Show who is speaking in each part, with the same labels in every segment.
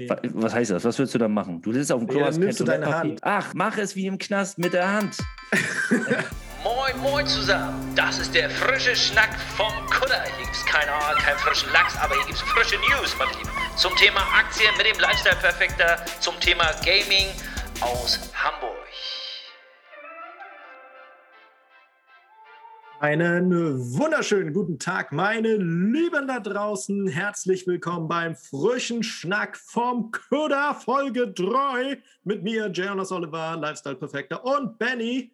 Speaker 1: Nee.
Speaker 2: Was heißt das? Was willst du da machen? Du sitzt auf dem Klo,
Speaker 1: Ja,
Speaker 2: hast
Speaker 1: dann nimmst du deine. Hand.
Speaker 2: Ach, mach es wie im Knast mit der Hand.
Speaker 3: Moin, moin zusammen. Das ist der frische Schnack vom Kutter. Hier gibt's keine, keinen frischen Lachs, aber hier gibt's frische News, meine Lieben. Zum Thema Aktien mit dem Lifestyle Perfekter, zum Thema Gaming aus
Speaker 1: Einen wunderschönen guten Tag, meine Lieben da draußen. Herzlich willkommen beim frischen Schnack vom Kutter, Folge 3. Mit mir, Jonas Oliver, Lifestyle Perfekter und Benny.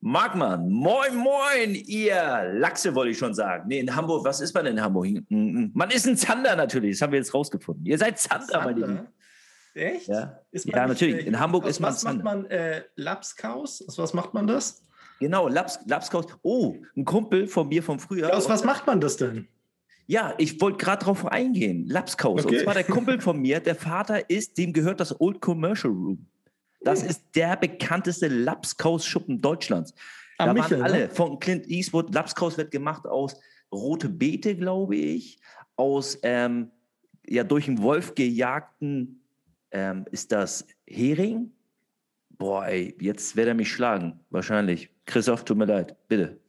Speaker 2: Magmann, moin, moin, ihr Lachse wollte ich schon sagen. Nee, in Hamburg, was ist man in Hamburg? Mm, Man ist ein Zander natürlich, das haben wir jetzt rausgefunden. Ihr seid Zander, meine Lieben.
Speaker 1: Echt?
Speaker 2: Ja,
Speaker 1: Ist
Speaker 2: ja natürlich.
Speaker 1: äh,
Speaker 2: In Hamburg
Speaker 1: was,
Speaker 2: ist man
Speaker 1: Was macht
Speaker 2: Zander.
Speaker 1: man? Äh, Lapskaus? Aus was macht man das?
Speaker 2: Genau, Laps, Lapskaus. Oh, ein Kumpel von mir vom Frühjahr.
Speaker 1: Aus was macht man das denn?
Speaker 2: Ja, ich wollte gerade drauf eingehen. Lapskaus.
Speaker 1: Okay.
Speaker 2: Und zwar der Kumpel von mir, der Vater ist, dem gehört das Old Commercial Room. Das ist der bekannteste Lapskaus-Schuppen Deutschlands.
Speaker 1: Am
Speaker 2: da
Speaker 1: Michel,
Speaker 2: waren alle
Speaker 1: ne?
Speaker 2: von Clint Eastwood. Lapskaus wird gemacht aus rote Beete, glaube ich, aus ähm, ja durch den Wolf gejagten ähm, ist das Hering. Boah, ey, jetzt wird er mich schlagen, wahrscheinlich. Christoph, tut mir leid, bitte.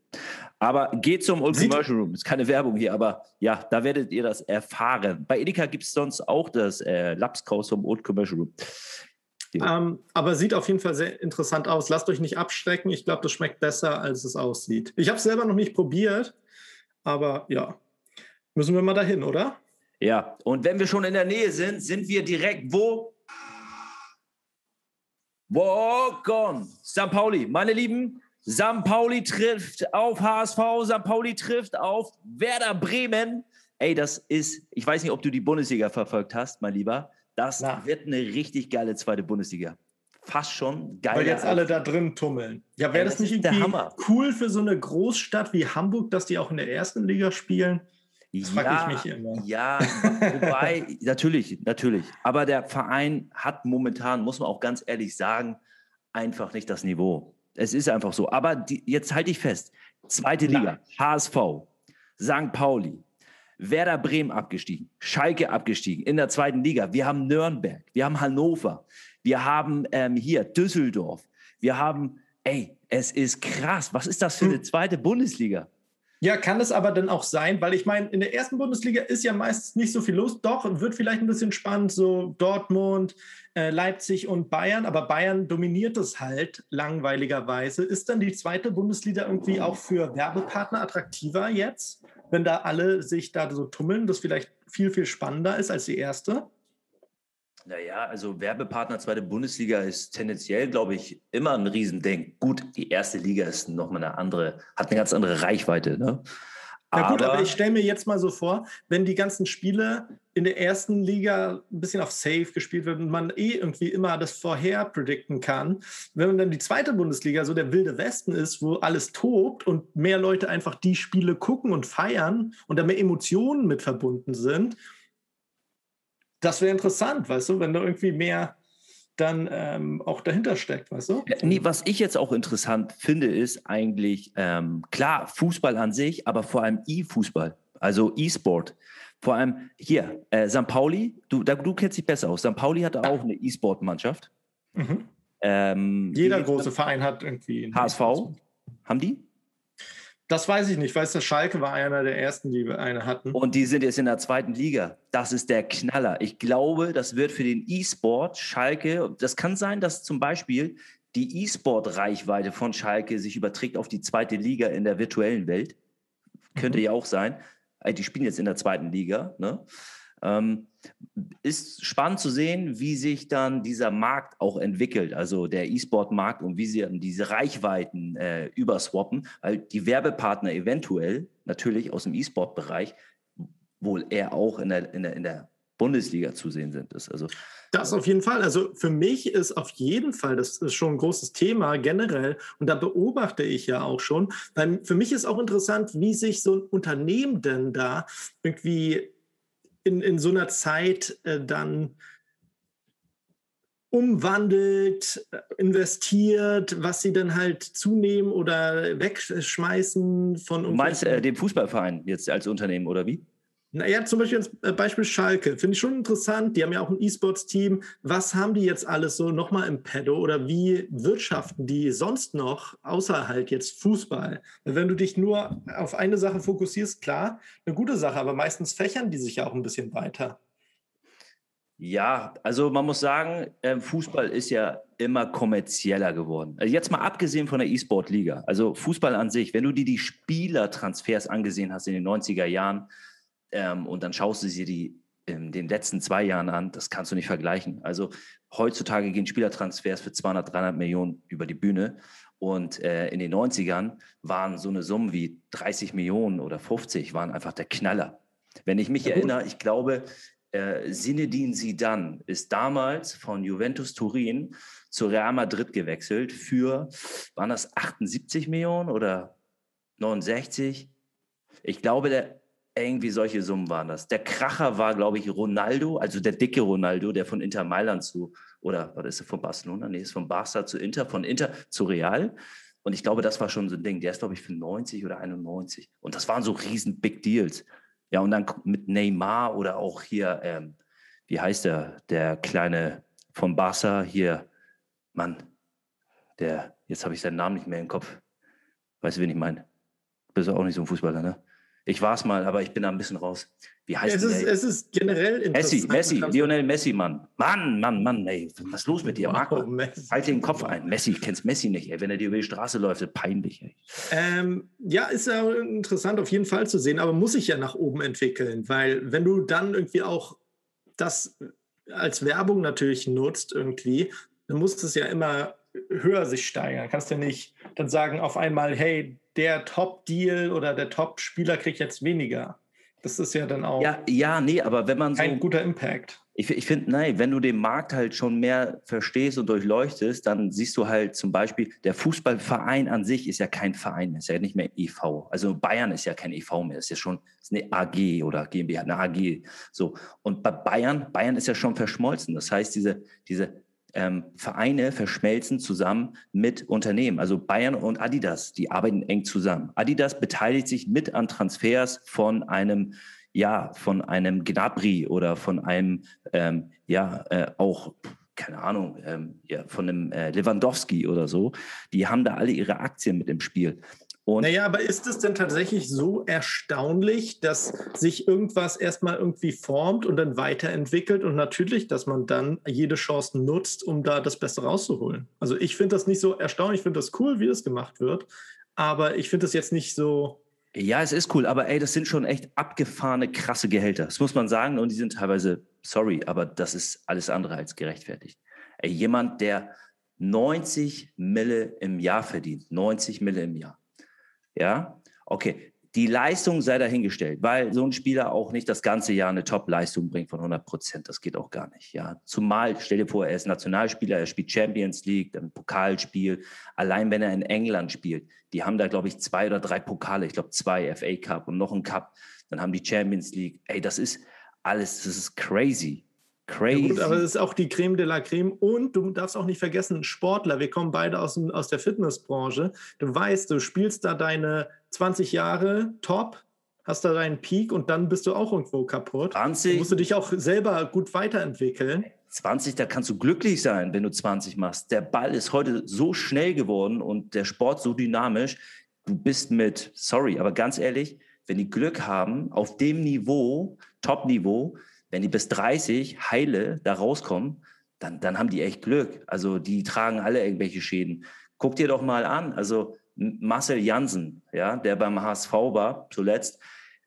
Speaker 2: Aber geht zum Old Commercial Room. Ist keine Werbung hier, aber ja, da werdet ihr das erfahren. Bei Edeka gibt es sonst auch das äh, Lapskaus vom Old Commercial Room.
Speaker 1: Ähm, aber sieht auf jeden Fall sehr interessant aus. Lasst euch nicht abschrecken. Ich glaube, das schmeckt besser, als es aussieht. Ich habe es selber noch nicht probiert, aber ja. Müssen wir mal dahin, oder?
Speaker 2: Ja, und wenn wir schon in der Nähe sind, sind wir direkt wo? Walk on. St. Pauli. Meine Lieben, St. Pauli trifft auf HSV, St. Pauli trifft auf Werder Bremen. Ey, das ist, ich weiß nicht, ob du die Bundesliga verfolgt hast, mein Lieber. Das
Speaker 1: Na.
Speaker 2: wird eine richtig geile zweite Bundesliga. Fast schon geil.
Speaker 1: Weil jetzt alle da drin tummeln. Ja, wäre
Speaker 2: das
Speaker 1: das nicht irgendwie
Speaker 2: Hammer.
Speaker 1: cool für so eine Großstadt wie Hamburg, dass die auch in der ersten Liga spielen? Das frag ich mich immer.
Speaker 2: Ja, wobei, natürlich, natürlich. Aber der Verein hat momentan, muss man auch ganz ehrlich sagen, einfach nicht das Niveau. Es ist einfach so. Aber die, jetzt halte ich fest: zweite Liga, HSV, St. Pauli, Werder Bremen abgestiegen, Schalke abgestiegen in der zweiten Liga. Wir haben Nürnberg, wir haben Hannover, wir haben ähm, hier Düsseldorf, wir haben, ey, es ist krass. Was ist das für eine
Speaker 1: Hm.
Speaker 2: zweite Bundesliga?
Speaker 1: Ja, kann es aber dann auch sein, weil ich meine, in der ersten Bundesliga ist ja meistens nicht so viel los. Doch, wird vielleicht ein bisschen spannend, so Dortmund, äh, Leipzig und Bayern, aber Bayern dominiert es halt langweiligerweise. Ist dann die zweite Bundesliga irgendwie auch für Werbepartner attraktiver jetzt, wenn da alle sich da so tummeln, das vielleicht viel, viel spannender ist als die erste?
Speaker 2: Naja, also Werbepartner zweite Bundesliga ist tendenziell, glaube ich, immer ein Riesending. Gut, die erste Liga ist nochmal eine andere, hat eine ganz andere Reichweite. Ne?
Speaker 1: Ja gut, aber ich stelle mir jetzt mal so vor, wenn die ganzen Spiele in der ersten Liga ein bisschen auf Safe gespielt werden und man eh irgendwie immer das vorher predikten kann, wenn man dann die zweite Bundesliga so der wilde Westen ist, wo alles tobt und mehr Leute einfach die Spiele gucken und feiern und da mehr Emotionen mit verbunden sind, das wäre interessant, weißt du, wenn da irgendwie mehr dann ähm, auch dahinter steckt, weißt du?
Speaker 2: Ja, Nee, was ich jetzt auch interessant finde, ist eigentlich, ähm, klar, Fußball an sich, aber vor allem E-Fußball, also E-Sport. Vor allem hier, äh, St. Pauli, du, da, du kennst dich besser aus. St. Pauli hatte auch eine E-Sport-Mannschaft.
Speaker 1: Mhm.
Speaker 2: Ähm,
Speaker 1: Jeder große Verein hat irgendwie. einen
Speaker 2: HSV, haben die?
Speaker 1: Das weiß ich nicht. Ich weiß, der Schalke war einer der ersten, die eine hatten.
Speaker 2: Und die sind jetzt in der zweiten Liga. Das ist der Knaller. Ich glaube, das wird für den E-Sport Schalke, das kann sein, dass zum Beispiel die E-Sport-Reichweite von Schalke sich überträgt auf die zweite Liga in der virtuellen Welt. Könnte
Speaker 1: Mhm.
Speaker 2: ja auch sein. Äh, Die spielen jetzt in der zweiten Liga. Ne? Ähm, ist spannend zu sehen, wie sich dann dieser Markt auch entwickelt, also der E-Sport-Markt und wie sie dann diese Reichweiten äh, überswappen, weil die Werbepartner eventuell natürlich aus dem E-Sport-Bereich wohl eher auch in der, in der, in der Bundesliga zu sehen sind. Das, also,
Speaker 1: Das auf jeden Fall. Also für mich ist auf jeden Fall, das ist schon ein großes Thema generell und da beobachte ich ja auch schon, weil für mich ist auch interessant, wie sich so ein Unternehmen denn da irgendwie in, in so einer Zeit äh, dann umwandelt, äh, investiert, was sie dann halt zunehmen oder wegschmeißen von
Speaker 2: du meinst äh, den Fußballverein jetzt als Unternehmen oder wie?
Speaker 1: Naja, zum Beispiel als äh, Beispiel Schalke. Finde ich schon interessant. Die haben ja auch ein E-Sports-Team. Was haben die jetzt alles so nochmal im Pedo oder wie wirtschaften die sonst noch, außer halt jetzt Fußball? Wenn du dich nur auf eine Sache fokussierst, klar, eine gute Sache, aber meistens fächern die sich ja auch ein bisschen weiter.
Speaker 2: Ja, also man muss sagen, ähm, Fußball ist ja immer kommerzieller geworden. Also jetzt mal abgesehen von der E-Sport-Liga. Also Fußball an sich, wenn du dir die Spielertransfers angesehen hast in den 90er Jahren, ähm, und dann schaust du sie die in den letzten zwei Jahren an, das kannst du nicht vergleichen. Also heutzutage gehen Spielertransfers für 200, 300 Millionen über die Bühne. Und äh, in den 90ern waren so eine Summen wie 30 Millionen oder 50 waren einfach der Knaller. Wenn ich mich ja, erinnere, ich glaube, äh, Zinedine Zidane ist damals von Juventus Turin zu Real Madrid gewechselt für, waren das 78 Millionen oder 69? Ich glaube, der, irgendwie solche Summen waren das. Der Kracher war, glaube ich, Ronaldo, also der dicke Ronaldo, der von Inter Mailand zu, oder was ist er von Barcelona? Nee, ist von Barca zu Inter, von Inter zu Real. Und ich glaube, das war schon so ein Ding. Der ist, glaube ich, für 90 oder 91. Und das waren so riesen Big Deals. Ja, und dann mit Neymar oder auch hier, ähm, wie heißt der, der kleine von Barca hier, Mann, der, jetzt habe ich seinen Namen nicht mehr im Kopf. Weißt du, wen ich meine? Du bist auch nicht so ein Fußballer, ne? Ich war es mal, aber ich bin da ein bisschen raus. Wie heißt
Speaker 1: es? Ist, es ist generell
Speaker 2: interessant. Messi, Messi, Lionel Messi, Mann. Mann, Mann, Mann, ey, was ist los mit dir, Marco? Oh, halt den Kopf ein. Messi, kennst Messi nicht, ey. Wenn er dir über die Straße läuft, ist peinlich, ey.
Speaker 1: Ähm, ja, ist ja interessant auf jeden Fall zu sehen, aber muss sich ja nach oben entwickeln, weil wenn du dann irgendwie auch das als Werbung natürlich nutzt irgendwie, dann muss es ja immer höher sich steigern. Kannst du nicht dann sagen auf einmal, hey, der Top-Deal oder der Top-Spieler kriegt jetzt weniger. Das ist ja dann auch
Speaker 2: ja, ja, nee, aber wenn man
Speaker 1: so. Ein guter Impact.
Speaker 2: Ich, ich finde, nein, wenn du den Markt halt schon mehr verstehst und durchleuchtest, dann siehst du halt zum Beispiel, der Fußballverein an sich ist ja kein Verein, ist ja nicht mehr EV. Also Bayern ist ja kein EV mehr, ist ja schon ist eine AG oder GmbH, eine AG. So. Und bei Bayern, Bayern ist ja schon verschmolzen. Das heißt, diese, diese ähm, Vereine verschmelzen zusammen mit Unternehmen. Also Bayern und Adidas, die arbeiten eng zusammen. Adidas beteiligt sich mit an Transfers von einem ja, von einem Gnabry oder von einem, ähm, ja, äh, auch, keine Ahnung, ähm, ja, von einem äh, Lewandowski oder so. Die haben da alle ihre Aktien mit im Spiel.
Speaker 1: Und naja, aber ist es denn tatsächlich so erstaunlich, dass sich irgendwas erstmal irgendwie formt und dann weiterentwickelt und natürlich, dass man dann jede Chance nutzt, um da das Beste rauszuholen? Also ich finde das nicht so erstaunlich, ich finde das cool, wie das gemacht wird, aber ich finde das jetzt nicht so.
Speaker 2: Ja, es ist cool, aber ey, das sind schon echt abgefahrene, krasse Gehälter. Das muss man sagen und die sind teilweise, sorry, aber das ist alles andere als gerechtfertigt. Ey, jemand, der 90 Mille im Jahr verdient, 90 Mille im Jahr ja, okay. Die Leistung sei dahingestellt, weil so ein Spieler auch nicht das ganze Jahr eine Top-Leistung bringt von 100 Prozent. Das geht auch gar nicht. Ja, zumal stell dir vor, er ist Nationalspieler, er spielt Champions League, ein Pokalspiel. Allein wenn er in England spielt, die haben da glaube ich zwei oder drei Pokale. Ich glaube zwei FA Cup und noch ein Cup. Dann haben die Champions League. Ey, das ist alles, das ist crazy. Crazy. Ja gut,
Speaker 1: aber es ist auch die Creme de la Creme. Und du darfst auch nicht vergessen, Sportler, wir kommen beide aus, aus der Fitnessbranche. Du weißt, du spielst da deine 20 Jahre top, hast da deinen Peak und dann bist du auch irgendwo kaputt.
Speaker 2: 20.
Speaker 1: Dann musst du dich auch selber gut weiterentwickeln.
Speaker 2: 20, da kannst du glücklich sein, wenn du 20 machst. Der Ball ist heute so schnell geworden und der Sport so dynamisch. Du bist mit, sorry, aber ganz ehrlich, wenn die Glück haben, auf dem Niveau, Top-Niveau, wenn die bis 30 heile da rauskommen, dann, dann haben die echt Glück. Also die tragen alle irgendwelche Schäden. Guck dir doch mal an, also Marcel Jansen, ja, der beim HSV war zuletzt,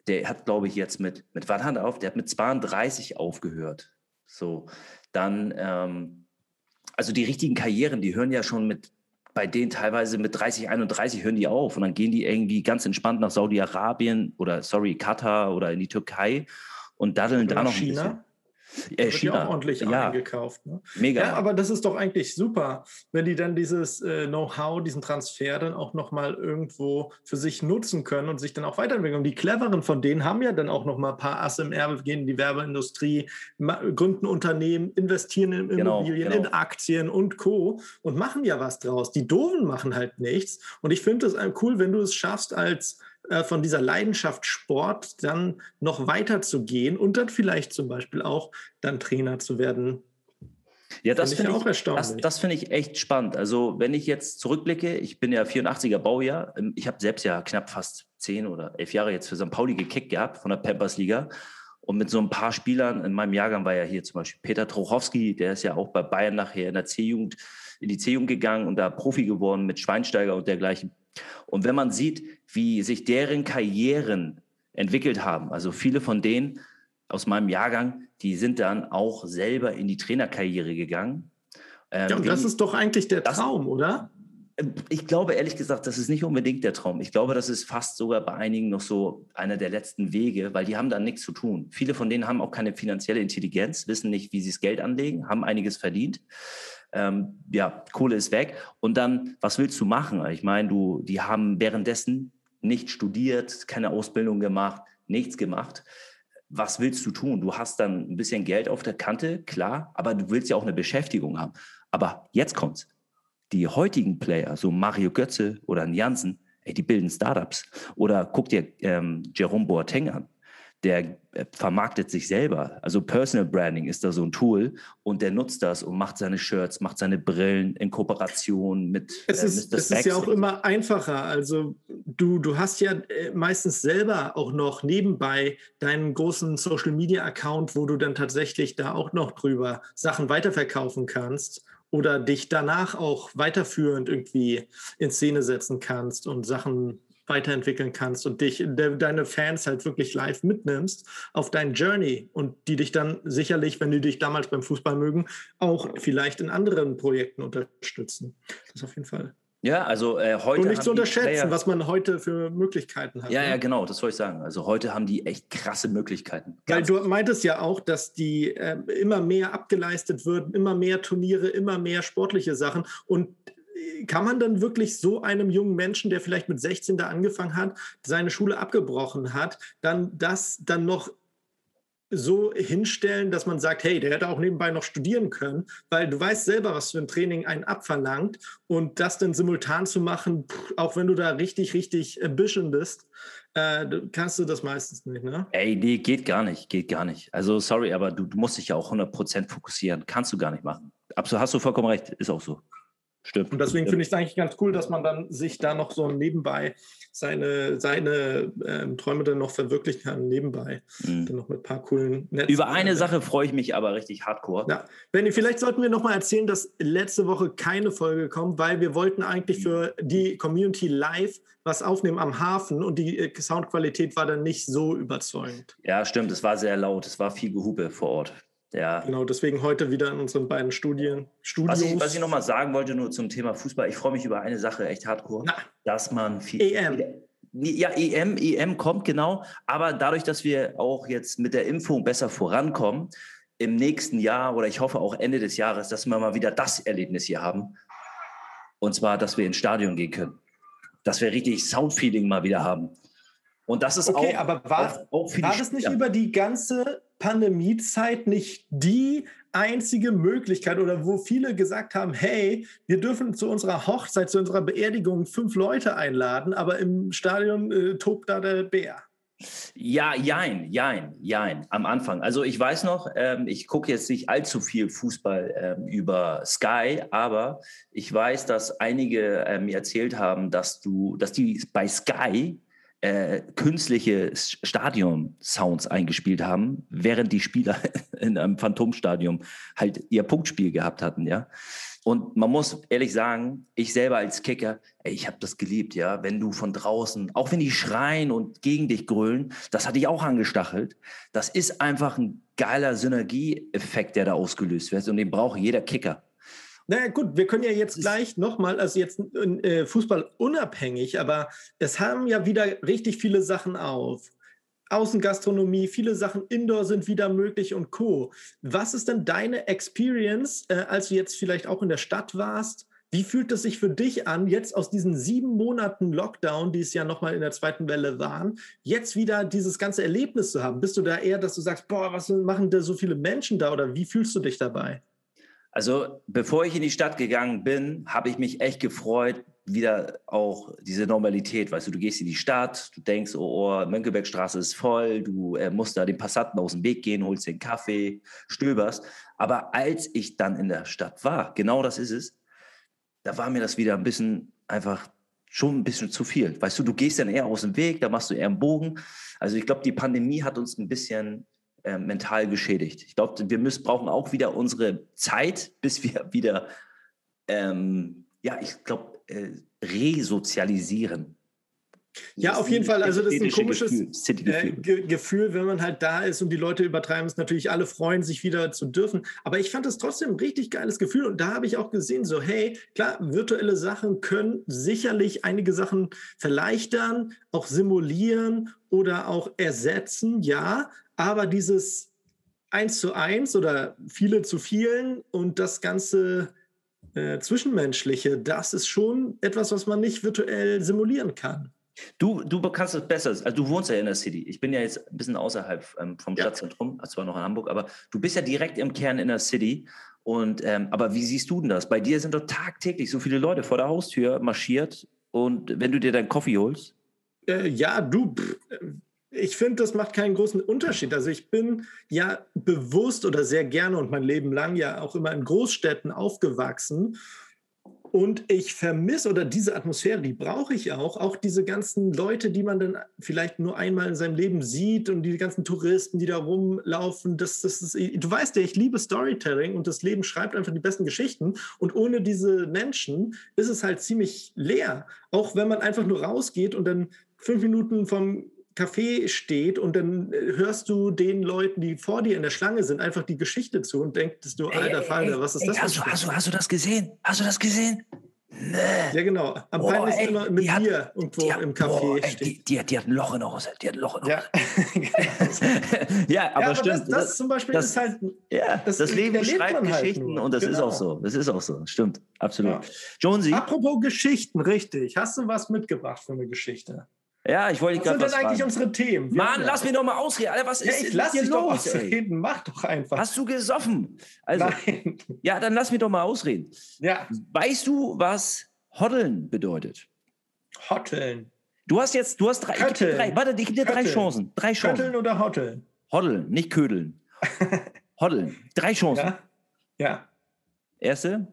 Speaker 2: der hat, glaube ich, jetzt mit, mit was hat er auf? Der hat mit 32 aufgehört. So, dann, ähm, also die richtigen Karrieren, die hören ja schon mit, bei denen teilweise mit 30, 31 hören die auf und dann gehen die irgendwie ganz entspannt nach Saudi-Arabien oder, sorry, Katar oder in die Türkei und daddeln da noch
Speaker 1: China?
Speaker 2: ein bisschen.
Speaker 1: Äh, China. auch ordentlich ja. eingekauft. Ne?
Speaker 2: Mega.
Speaker 1: Ja, aber das ist doch eigentlich super, wenn die dann dieses äh, Know-how, diesen Transfer dann auch nochmal irgendwo für sich nutzen können und sich dann auch weiterentwickeln. Und die Cleveren von denen haben ja dann auch nochmal ein paar Asse im Erbe, gehen in die Werbeindustrie, gründen Unternehmen, investieren in genau, Immobilien, genau, genau. in Aktien und Co. und machen ja was draus. Die Doofen machen halt nichts. Und ich finde es cool, wenn du es schaffst, als äh, von dieser Leidenschaft Sport dann noch weiter zu gehen und dann vielleicht zum Beispiel auch dann Trainer zu werden.
Speaker 2: Ja, das finde ich, auch erstaunlich. Das, das finde ich echt spannend. Also, wenn ich jetzt zurückblicke, ich bin ja 84er Baujahr. Ähm, ich habe selbst ja knapp fast zehn oder elf Jahre jetzt für St. Pauli gekickt gehabt von der Pampers Liga. Und mit so ein paar Spielern, in meinem Jahrgang war ja hier zum Beispiel Peter Trochowski, der ist ja auch bei Bayern nachher in der C-Jugend, in die C-Jugend gegangen und da Profi geworden mit Schweinsteiger und dergleichen. Und wenn man sieht, wie sich deren Karrieren entwickelt haben, also viele von denen aus meinem Jahrgang, die sind dann auch selber in die Trainerkarriere gegangen.
Speaker 1: Ähm, ja, und das ist doch eigentlich der Traum, oder?
Speaker 2: Ich glaube ehrlich gesagt, das ist nicht unbedingt der Traum. Ich glaube, das ist fast sogar bei einigen noch so einer der letzten Wege, weil die haben da nichts zu tun. Viele von denen haben auch keine finanzielle Intelligenz, wissen nicht, wie sie das Geld anlegen, haben einiges verdient. Ähm, ja, Kohle ist weg. Und dann, was willst du machen? Ich meine, du, die haben währenddessen nicht studiert, keine Ausbildung gemacht, nichts gemacht. Was willst du tun? Du hast dann ein bisschen Geld auf der Kante, klar, aber du willst ja auch eine Beschäftigung haben. Aber jetzt kommt's die heutigen Player, so Mario Götze oder Jansen, ey, die bilden Startups. Oder guck dir ähm, Jerome Boateng an. Der äh, vermarktet sich selber. Also Personal Branding ist da so ein Tool und der nutzt das und macht seine Shirts, macht seine Brillen in Kooperation mit
Speaker 1: es äh, ist, Es ist ja auch immer einfacher. Also du, du hast ja äh, meistens selber auch noch nebenbei deinen großen Social Media Account, wo du dann tatsächlich da auch noch drüber Sachen weiterverkaufen kannst oder dich danach auch weiterführend irgendwie in Szene setzen kannst und Sachen weiterentwickeln kannst und dich, de, deine Fans halt wirklich live mitnimmst auf dein Journey und die dich dann sicherlich, wenn die dich damals beim Fußball mögen, auch vielleicht in anderen Projekten unterstützen. Das auf jeden Fall.
Speaker 2: Ja, also äh, heute. Und
Speaker 1: nicht zu unterschätzen, Player, was man heute für Möglichkeiten hat.
Speaker 2: Ja, ne? ja, genau, das wollte ich sagen. Also heute haben die echt krasse Möglichkeiten.
Speaker 1: Weil du meintest ja auch, dass die äh, immer mehr abgeleistet würden, immer mehr Turniere, immer mehr sportliche Sachen. Und kann man dann wirklich so einem jungen Menschen, der vielleicht mit 16 da angefangen hat, seine Schule abgebrochen hat, dann das dann noch so hinstellen, dass man sagt, hey, der hätte auch nebenbei noch studieren können, weil du weißt selber, was für ein Training einen abverlangt und das dann simultan zu machen, auch wenn du da richtig, richtig ambition bist, äh, kannst du das meistens nicht, ne?
Speaker 2: Ey, nee, geht gar nicht, geht gar nicht. Also sorry, aber du, du musst dich ja auch 100% fokussieren, kannst du gar nicht machen. Absolut, hast du vollkommen recht, ist auch so.
Speaker 1: Stimmt. Und deswegen finde ich es eigentlich ganz cool, dass man dann sich da noch so nebenbei seine, seine ähm, Träume dann noch verwirklichen kann, nebenbei. Mhm. Dann noch mit ein paar coolen
Speaker 2: Netzen. Über eine Sache freue ich mich aber richtig hardcore.
Speaker 1: Ja. Benny, vielleicht sollten wir noch mal erzählen, dass letzte Woche keine Folge kommt, weil wir wollten eigentlich für die Community live was aufnehmen am Hafen und die äh, Soundqualität war dann nicht so überzeugend.
Speaker 2: Ja, stimmt. Es war sehr laut. Es war viel Gehupe vor Ort. Ja.
Speaker 1: Genau, deswegen heute wieder in unseren beiden Studien. Studios.
Speaker 2: Was ich, was ich nochmal sagen wollte, nur zum Thema Fußball, ich freue mich über eine Sache echt hardcore, Na. dass man
Speaker 1: viel. EM.
Speaker 2: Ja, EM, EM kommt genau, aber dadurch, dass wir auch jetzt mit der Impfung besser vorankommen, im nächsten Jahr oder ich hoffe auch Ende des Jahres, dass wir mal wieder das Erlebnis hier haben. Und zwar, dass wir ins Stadion gehen können. Dass wir richtig Soundfeeling mal wieder haben. Und das ist
Speaker 1: okay,
Speaker 2: auch.
Speaker 1: aber war, auch, auch war das nicht über die ganze Pandemiezeit nicht die einzige Möglichkeit oder wo viele gesagt haben, hey, wir dürfen zu unserer Hochzeit, zu unserer Beerdigung fünf Leute einladen, aber im Stadion äh, tobt da der Bär.
Speaker 2: Ja, jein, jein, jein, am Anfang. Also ich weiß noch, ähm, ich gucke jetzt nicht allzu viel Fußball ähm, über Sky, aber ich weiß, dass einige äh, mir erzählt haben, dass du, dass die bei Sky äh, künstliche Stadion-Sounds eingespielt haben, während die Spieler in einem Phantomstadion halt ihr Punktspiel gehabt hatten, ja. Und man muss ehrlich sagen, ich selber als Kicker, ey, ich habe das geliebt, ja. Wenn du von draußen, auch wenn die schreien und gegen dich grölen, das hatte ich auch angestachelt. Das ist einfach ein geiler Synergieeffekt, der da ausgelöst wird und den braucht jeder Kicker.
Speaker 1: Naja, gut, wir können ja jetzt gleich nochmal, also jetzt äh, Fußball unabhängig, aber es haben ja wieder richtig viele Sachen auf. Außengastronomie, viele Sachen indoor sind wieder möglich und Co. Was ist denn deine Experience, äh, als du jetzt vielleicht auch in der Stadt warst? Wie fühlt es sich für dich an, jetzt aus diesen sieben Monaten Lockdown, die es ja nochmal in der zweiten Welle waren, jetzt wieder dieses ganze Erlebnis zu haben? Bist du da eher, dass du sagst, boah, was machen da so viele Menschen da oder wie fühlst du dich dabei?
Speaker 2: Also bevor ich in die Stadt gegangen bin, habe ich mich echt gefreut, wieder auch diese Normalität, weißt du, du gehst in die Stadt, du denkst, oh, oh Mönckebergstraße ist voll, du äh, musst da den Passanten aus dem Weg gehen, holst den Kaffee, stöberst. Aber als ich dann in der Stadt war, genau das ist es, da war mir das wieder ein bisschen einfach schon ein bisschen zu viel. Weißt du, du gehst dann eher aus dem Weg, da machst du eher einen Bogen. Also ich glaube, die Pandemie hat uns ein bisschen äh, mental geschädigt. Ich glaube, wir müssen, brauchen auch wieder unsere Zeit, bis wir wieder, ähm, ja, ich glaube, äh, resozialisieren.
Speaker 1: Ja, auf jeden Fall. Also das ist ein komisches Gefühl, äh, Gefühl, wenn man halt da ist und die Leute übertreiben es natürlich, alle freuen sich wieder zu dürfen. Aber ich fand es trotzdem ein richtig geiles Gefühl und da habe ich auch gesehen, so hey, klar, virtuelle Sachen können sicherlich einige Sachen verleichtern, auch simulieren oder auch ersetzen, ja. Aber dieses eins zu eins oder viele zu vielen und das Ganze äh, Zwischenmenschliche, das ist schon etwas, was man nicht virtuell simulieren kann.
Speaker 2: Du, du kannst es besser. Also du wohnst ja in der City. Ich bin ja jetzt ein bisschen außerhalb ähm, vom ja. Stadtzentrum, zwar noch in Hamburg, aber du bist ja direkt im Kern in der City. Und ähm, aber wie siehst du denn das? Bei dir sind doch tagtäglich so viele Leute vor der Haustür marschiert. Und wenn du dir deinen Kaffee holst?
Speaker 1: Äh, ja, du. Pff, ich finde, das macht keinen großen Unterschied. Also ich bin ja bewusst oder sehr gerne und mein Leben lang ja auch immer in Großstädten aufgewachsen. Und ich vermisse oder diese Atmosphäre, die brauche ich auch. Auch diese ganzen Leute, die man dann vielleicht nur einmal in seinem Leben sieht und die ganzen Touristen, die da rumlaufen. Das, das ist, du weißt ja, ich liebe Storytelling und das Leben schreibt einfach die besten Geschichten. Und ohne diese Menschen ist es halt ziemlich leer. Auch wenn man einfach nur rausgeht und dann fünf Minuten vom Café steht und dann äh, hörst du den Leuten, die vor dir in der Schlange sind, einfach die Geschichte zu und denkst du, alter Falter, was ist ey, das?
Speaker 2: Hast du, hast, du, hast du das gesehen? Hast du das gesehen?
Speaker 1: Nee. Ja, genau. Am oh, peinlichsten immer mit
Speaker 2: hat,
Speaker 1: dir irgendwo
Speaker 2: hat,
Speaker 1: im Café
Speaker 2: oh, ey, die, die, die, hat ein Loch in der Hose. Die hat ein Loch in der
Speaker 1: Hose. Ja, ja aber, ja, aber stimmt. Das, das, zum Beispiel
Speaker 2: das,
Speaker 1: ist halt.
Speaker 2: Ja, das, das Leben schreibt halt Geschichten halt und das genau. ist auch so. Das ist auch so. Stimmt. Absolut. Ja.
Speaker 1: Jonesy. Apropos Geschichten, richtig. Hast du was mitgebracht für eine Geschichte?
Speaker 2: Ja, ich wollte gerade.
Speaker 1: Was sind denn eigentlich unsere Themen?
Speaker 2: Wir Mann, lass mich doch mal ausreden. Alter, was ist
Speaker 1: ja, ich lass dich los, doch ausreden. Mach doch einfach.
Speaker 2: Hast du gesoffen? Also,
Speaker 1: Nein.
Speaker 2: Ja, dann lass mich doch mal ausreden.
Speaker 1: Ja.
Speaker 2: Weißt du, was Hoddeln bedeutet?
Speaker 1: Hotteln.
Speaker 2: Du hast jetzt, du hast drei, ich dir drei warte, ich gebe dir drei Chancen. Drei Chancen.
Speaker 1: Kötteln oder Hotteln?
Speaker 2: Hoddeln, nicht Ködeln. Hoddeln. Drei Chancen.
Speaker 1: Ja. ja.
Speaker 2: Erste?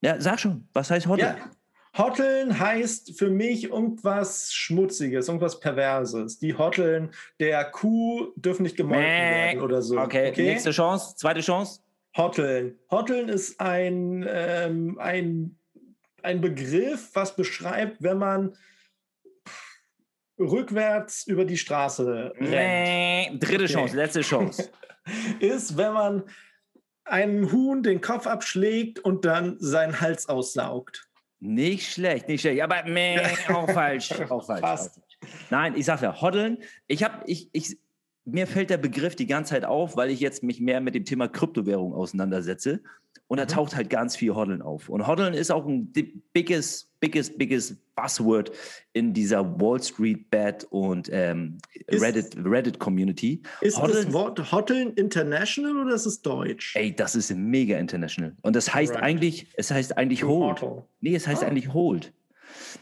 Speaker 2: Ja, sag schon. Was heißt Hoddeln? Ja.
Speaker 1: Hotteln heißt für mich irgendwas Schmutziges, irgendwas Perverses. Die Hotteln der Kuh dürfen nicht gemolken werden oder so.
Speaker 2: Okay. okay, nächste Chance, zweite Chance.
Speaker 1: Hotteln. Hotteln ist ein, ähm, ein, ein Begriff, was beschreibt, wenn man rückwärts über die Straße rennt.
Speaker 2: Dritte okay. Chance, letzte Chance.
Speaker 1: ist, wenn man einem Huhn den Kopf abschlägt und dann seinen Hals aussaugt.
Speaker 2: Nicht schlecht, nicht schlecht. Aber meh, auch falsch. Auch falsch. Fast. Nein, ich sage ja, Hoddeln. Ich habe, ich, ich, mir fällt der Begriff die ganze Zeit auf, weil ich jetzt mich mehr mit dem Thema Kryptowährung auseinandersetze. Und da mhm. taucht halt ganz viel Hoddeln auf. Und Hoddeln ist auch ein biggest, biggest, biggest Buzzword in dieser Wall Street Bad und ähm, Reddit, Reddit Community.
Speaker 1: Ist Hoddeln, das Wort Hoddeln international oder ist es deutsch?
Speaker 2: Ey, das ist mega international. Und das heißt right. eigentlich, es heißt eigentlich Hold. Nee, es heißt ah. eigentlich Hold.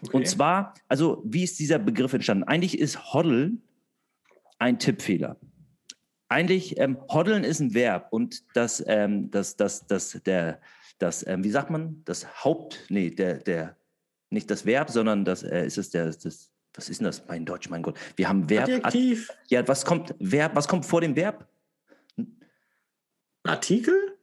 Speaker 2: Okay. Und zwar, also wie ist dieser Begriff entstanden? Eigentlich ist Hoddeln ein Tippfehler eigentlich, ähm, hoddeln ist ein Verb und das, ähm, das, das, das, der, das, ähm, wie sagt man, das Haupt, nee, der, der, nicht das Verb, sondern das, äh, ist es der, das, was ist denn das, mein Deutsch, mein Gott, wir haben Verb.
Speaker 1: Adjektiv.
Speaker 2: Ad, ja, was kommt, Verb, was kommt vor dem Verb?
Speaker 1: Artikel?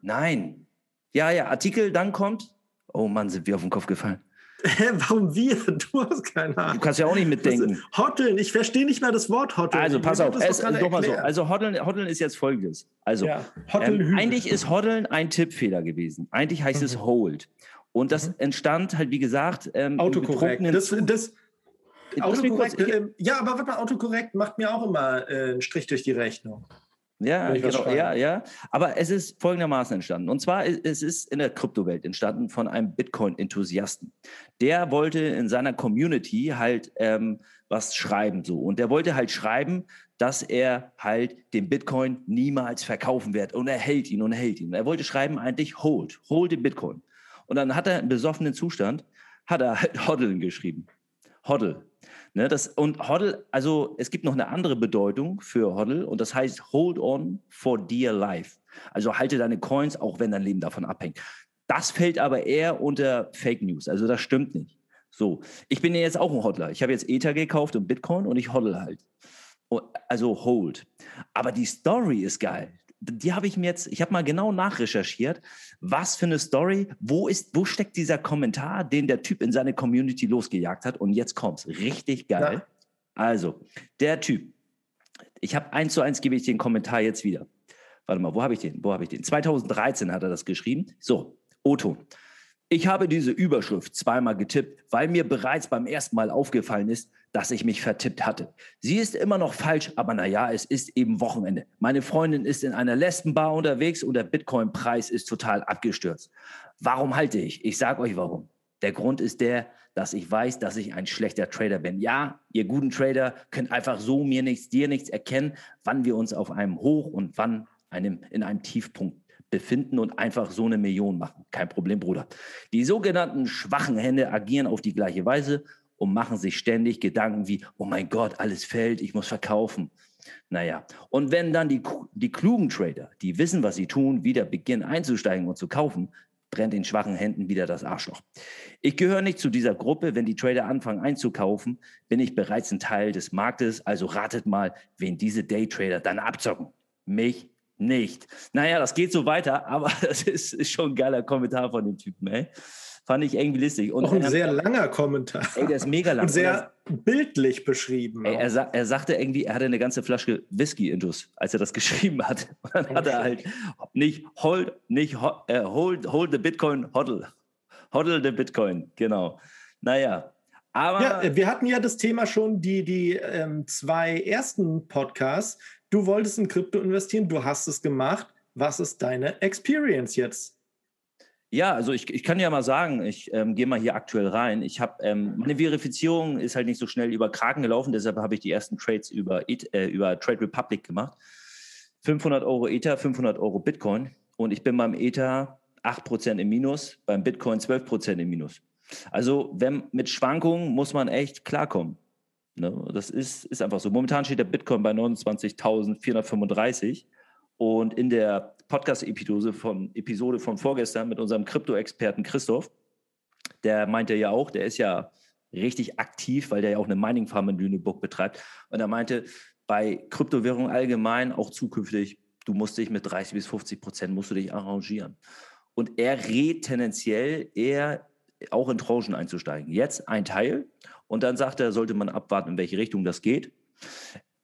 Speaker 2: Nein. Ja, ja, Artikel, dann kommt, oh Mann, sind wir auf den Kopf gefallen.
Speaker 1: Hä, warum wir? Du hast keine Ahnung.
Speaker 2: Du kannst ja auch nicht mitdenken.
Speaker 1: Hotteln, ich verstehe nicht mal das Wort Hotteln.
Speaker 2: Also pass auf, es ist doch mal so. Also Hotteln, Hotteln ist jetzt folgendes. Also ja, ähm, eigentlich ist Hotteln ein Tippfehler gewesen. Eigentlich heißt mhm. es Hold. Und das mhm. entstand halt, wie gesagt,
Speaker 1: ähm, Autokorrekt. Das, das, Autokorrekt, äh, ja, aber warte mal, Autokorrekt macht mir auch immer äh, einen Strich durch die Rechnung.
Speaker 2: Ja, genau, ja, ja. Aber es ist folgendermaßen entstanden. Und zwar, es ist in der Kryptowelt entstanden von einem Bitcoin-Enthusiasten. Der wollte in seiner Community halt ähm, was schreiben so. Und der wollte halt schreiben, dass er halt den Bitcoin niemals verkaufen wird. Und er hält ihn und er hält ihn. Er wollte schreiben eigentlich hold, hold den Bitcoin. Und dann hat er im besoffenen Zustand, hat er halt Hoddeln geschrieben. Hoddle. Ne, das, und Hoddle, also es gibt noch eine andere Bedeutung für Hoddle und das heißt Hold on for dear life. Also halte deine Coins, auch wenn dein Leben davon abhängt. Das fällt aber eher unter Fake News. Also das stimmt nicht. So, ich bin ja jetzt auch ein Hodler. Ich habe jetzt Ether gekauft und Bitcoin und ich hodl halt. Also hold. Aber die Story ist geil. Die habe ich mir jetzt, ich habe mal genau nachrecherchiert, was für eine Story, wo ist, wo steckt dieser Kommentar, den der Typ in seine Community losgejagt hat und jetzt kommt's. Richtig geil. Ja. Also, der Typ, ich habe eins zu eins gebe ich den Kommentar jetzt wieder. Warte mal, wo habe ich den? Wo habe ich den? 2013 hat er das geschrieben. So, Otto. Ich habe diese Überschrift zweimal getippt, weil mir bereits beim ersten Mal aufgefallen ist, dass ich mich vertippt hatte. Sie ist immer noch falsch, aber naja, es ist eben Wochenende. Meine Freundin ist in einer Lesbenbar unterwegs und der Bitcoin-Preis ist total abgestürzt. Warum halte ich? Ich sage euch warum. Der Grund ist der, dass ich weiß, dass ich ein schlechter Trader bin. Ja, ihr guten Trader könnt einfach so mir nichts, dir nichts erkennen, wann wir uns auf einem Hoch und wann einem, in einem Tiefpunkt befinden und einfach so eine Million machen. Kein Problem, Bruder. Die sogenannten schwachen Hände agieren auf die gleiche Weise und machen sich ständig Gedanken wie, oh mein Gott, alles fällt, ich muss verkaufen. Naja, und wenn dann die, die klugen Trader, die wissen, was sie tun, wieder beginnen einzusteigen und zu kaufen, brennt den schwachen Händen wieder das Arschloch. Ich gehöre nicht zu dieser Gruppe. Wenn die Trader anfangen einzukaufen, bin ich bereits ein Teil des Marktes. Also ratet mal, wen diese Daytrader dann abzocken. Mich nicht. Naja, das geht so weiter, aber das ist, ist schon ein geiler Kommentar von dem Typen, ey. Fand ich irgendwie lustig.
Speaker 1: Und auch ein sehr langer Kommentar.
Speaker 2: Ey, der ist mega lang.
Speaker 1: Und sehr bildlich beschrieben.
Speaker 2: Ey, er, er, sagte irgendwie, er hatte eine ganze Flasche Whisky intus, als er das geschrieben hat. Und dann hat er halt nicht hold, nicht äh, hold, hold the Bitcoin, hodl. Hodl the Bitcoin, genau. Naja, aber
Speaker 1: ja, wir hatten ja das Thema schon, die, die ähm, zwei ersten Podcasts. Du wolltest in Krypto investieren, du hast es gemacht. Was ist deine Experience jetzt?
Speaker 2: Ja, also ich, ich kann ja mal sagen, ich ähm, gehe mal hier aktuell rein. Ich habe ähm, meine Verifizierung ist halt nicht so schnell über Kraken gelaufen, deshalb habe ich die ersten Trades über, äh, über Trade Republic gemacht. 500 Euro Ether, 500 Euro Bitcoin und ich bin beim Ether 8% im Minus, beim Bitcoin 12% im Minus. Also wenn mit Schwankungen muss man echt klarkommen. Ne? Das ist, ist einfach so. Momentan steht der Bitcoin bei 29.435 und in der Podcast-Episode von, Episode von vorgestern mit unserem Krypto-Experten Christoph, der meinte ja auch, der ist ja richtig aktiv, weil der ja auch eine Mining-Farm in Lüneburg betreibt. Und er meinte, bei Kryptowährungen allgemein, auch zukünftig, du musst dich mit 30 bis 50 Prozent musst du dich arrangieren. Und er rät tendenziell eher auch in Tranchen einzusteigen. Jetzt ein Teil und dann sagt er, sollte man abwarten, in welche Richtung das geht.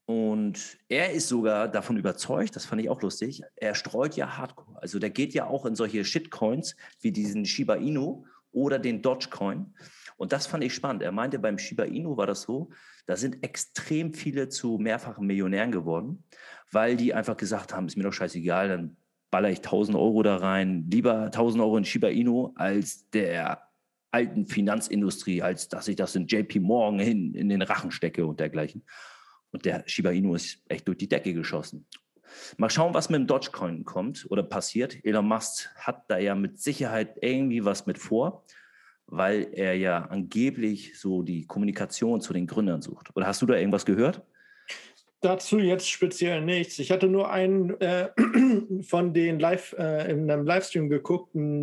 Speaker 2: Und er ist sogar davon überzeugt, das fand ich auch lustig, er streut ja Hardcore. Also der geht ja auch in solche Shitcoins wie diesen Shiba Inu oder den Dogecoin. Und das fand ich spannend. Er meinte, beim Shiba Inu war das so, da sind extrem viele zu mehrfachen Millionären geworden, weil die einfach gesagt haben, ist mir doch scheißegal, dann baller ich 1000 Euro da rein, lieber 1000 Euro in Shiba Inu als der alten Finanzindustrie, als dass ich das in JP Morgan hin in den Rachen stecke und dergleichen. Und der Shiba Inu ist echt durch die Decke geschossen. Mal schauen, was mit dem Dogecoin kommt oder passiert. Elon Musk hat da ja mit Sicherheit irgendwie was mit vor, weil er ja angeblich so die Kommunikation zu den Gründern sucht. Oder hast du da irgendwas gehört?
Speaker 1: Dazu jetzt speziell nichts. Ich hatte nur einen äh, von den live äh, in einem Livestream geguckten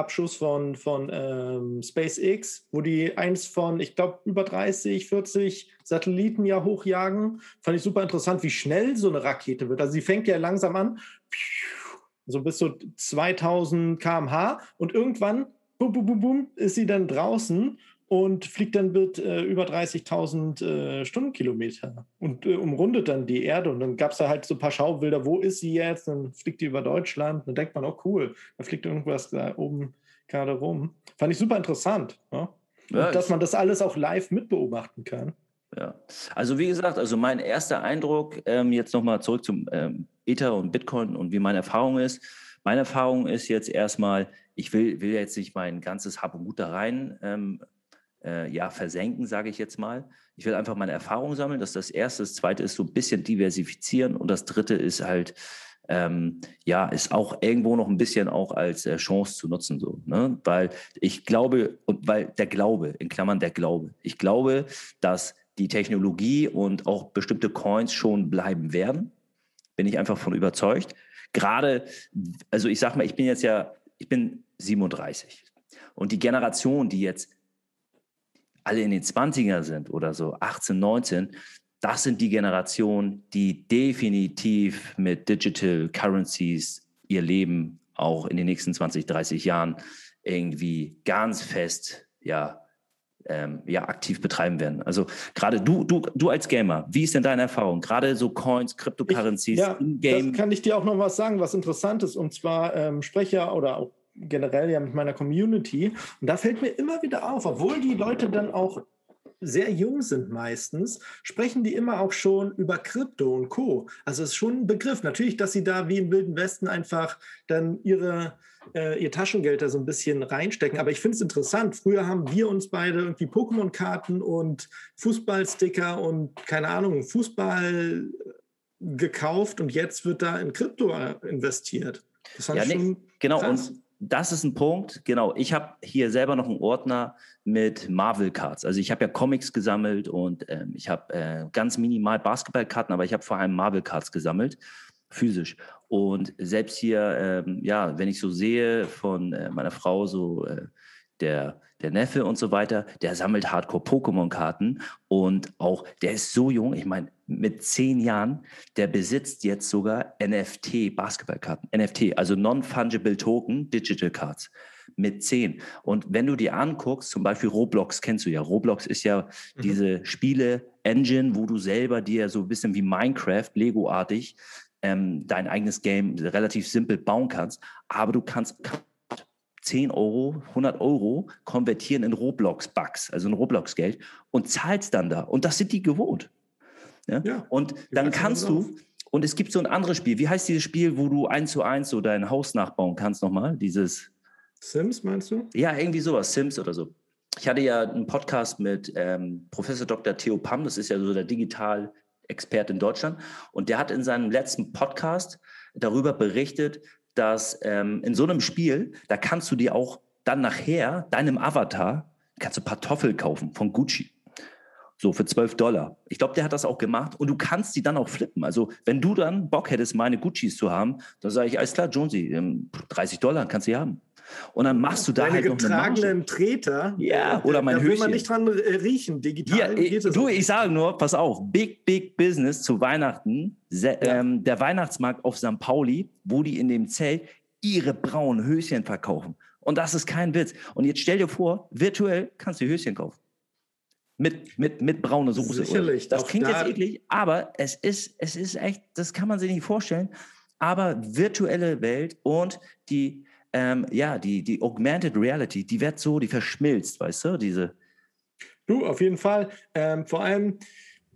Speaker 1: Raketenabschuss von, von ähm, SpaceX, wo die eins von, ich glaube, über 30, 40 Satelliten ja hochjagen. Fand ich super interessant, wie schnell so eine Rakete wird. Also sie fängt ja langsam an, so bis so 2000 km/h und irgendwann, bum, bum, bum, bum, ist sie dann draußen und fliegt dann mit äh, über 30.000 äh, Stundenkilometer und äh, umrundet dann die Erde. Und dann gab es da halt so ein paar Schaubilder, wo ist sie jetzt? Dann fliegt die über Deutschland. Dann denkt man, oh cool, da fliegt irgendwas da oben gerade rum. Fand ich super interessant. Ne? Ja, dass man das alles auch live mitbeobachten kann.
Speaker 2: Ja, also wie gesagt, also mein erster Eindruck, ähm, jetzt nochmal zurück zum ähm, Ether und Bitcoin und wie meine Erfahrung ist. Meine Erfahrung ist jetzt erstmal, ich will, will jetzt nicht mein ganzes Hab und Gut da rein ähm, äh, ja, versenken, sage ich jetzt mal. Ich will einfach meine Erfahrung sammeln. Das ist das Erste. Das Zweite ist so ein bisschen diversifizieren. Und das Dritte ist halt ähm, ja, ist auch irgendwo noch ein bisschen auch als äh, Chance zu nutzen, so, ne? Weil ich glaube, und weil der Glaube, in Klammern der Glaube, ich glaube, dass die Technologie und auch bestimmte Coins schon bleiben werden. Bin ich einfach von überzeugt. Gerade, also ich sag mal, ich bin jetzt ja, ich bin 37. Und die Generation, die jetzt alle in den 20er sind oder so, 18, 19, das sind die Generationen, die definitiv mit Digital Currencies ihr Leben auch in den nächsten 20, 30 Jahren irgendwie ganz fest, ja, ähm, ja, aktiv betreiben werden. Also gerade du, du, du als Gamer, wie ist denn deine Erfahrung? Gerade so Coins, Cryptocurrencies,
Speaker 1: ja, in-game. Das kann ich dir auch noch was sagen, was interessant ist. Und zwar ähm, Sprecher oder auch generell ja mit meiner Community. Und da fällt mir immer wieder auf, obwohl die Leute dann auch sehr jung sind meistens, sprechen die immer auch schon über Krypto und Co. Also es ist schon ein Begriff. Natürlich, dass sie da wie im Wilden Westen einfach dann ihre, äh, ihr Taschengeld da so ein bisschen reinstecken. Aber ich finde es interessant. Früher haben wir uns beide irgendwie Pokémon-Karten und Fußballsticker und keine Ahnung, Fußball gekauft und jetzt wird da in Krypto äh, investiert.
Speaker 2: Das fand ja, schon nee, genau. Krass. Und das ist ein Punkt, genau. Ich habe hier selber noch einen Ordner mit Marvel Cards. Also ich habe ja Comics gesammelt und ähm, ich habe äh, ganz minimal Basketballkarten, aber ich habe vor allem Marvel Cards gesammelt, physisch. Und selbst hier, ähm, ja, wenn ich so sehe von äh, meiner Frau so äh, der, der Neffe und so weiter, der sammelt Hardcore-Pokémon-Karten und auch, der ist so jung, ich meine, mit zehn Jahren, der besitzt jetzt sogar NFT-Basketballkarten. NFT, also Non-Fungible Token, Digital Cards. Mit zehn. Und wenn du dir anguckst, zum Beispiel Roblox kennst du ja. Roblox ist ja mhm. diese Spiele-Engine, wo du selber dir so ein bisschen wie Minecraft, Lego-artig, ähm, dein eigenes Game relativ simpel bauen kannst. Aber du kannst 10 Euro, 100 Euro konvertieren in Roblox-Bucks, also in Roblox-Geld und zahlst dann da. Und das sind die gewohnt. Ja? ja und dann kannst du, und es gibt so ein anderes Spiel. Wie heißt dieses Spiel, wo du eins zu eins so dein Haus nachbauen kannst nochmal? Dieses.
Speaker 1: Sims meinst du?
Speaker 2: Ja, irgendwie sowas, Sims oder so. Ich hatte ja einen Podcast mit ähm, Professor Dr. Theo Pam, das ist ja so der Digital-Experte in Deutschland. Und der hat in seinem letzten Podcast darüber berichtet, dass ähm, in so einem Spiel, da kannst du dir auch dann nachher deinem Avatar, kannst du Kartoffeln kaufen von Gucci. So für 12 Dollar. Ich glaube, der hat das auch gemacht und du kannst die dann auch flippen. Also, wenn du dann Bock hättest, meine Guccis zu haben, dann sage ich, alles klar, Jonesy, 30 ähm, Dollar kannst du haben. Und dann machst du da Deine halt
Speaker 1: getragenen Treter.
Speaker 2: Ja, oder mein
Speaker 1: da
Speaker 2: Höschen.
Speaker 1: will man nicht dran äh, riechen, digital.
Speaker 2: Ja, ich, du, ich sage nur, pass auf, big, big business zu Weihnachten. Ja. ähm, der Weihnachtsmarkt auf St. Pauli, wo die in dem Zelt ihre braunen Höschen verkaufen. Und das ist kein Witz. Und jetzt stell dir vor, virtuell kannst du Höschen kaufen. Mit, mit, mit brauner Soße.
Speaker 1: Sicherlich.
Speaker 2: Das klingt da jetzt eklig, aber es ist, es ist echt, das kann man sich nicht vorstellen. Aber virtuelle Welt und die, ähm, ja, die, die Augmented Reality, die wird so, die verschmilzt, weißt du, diese.
Speaker 1: Du, auf jeden Fall. Ähm, vor allem,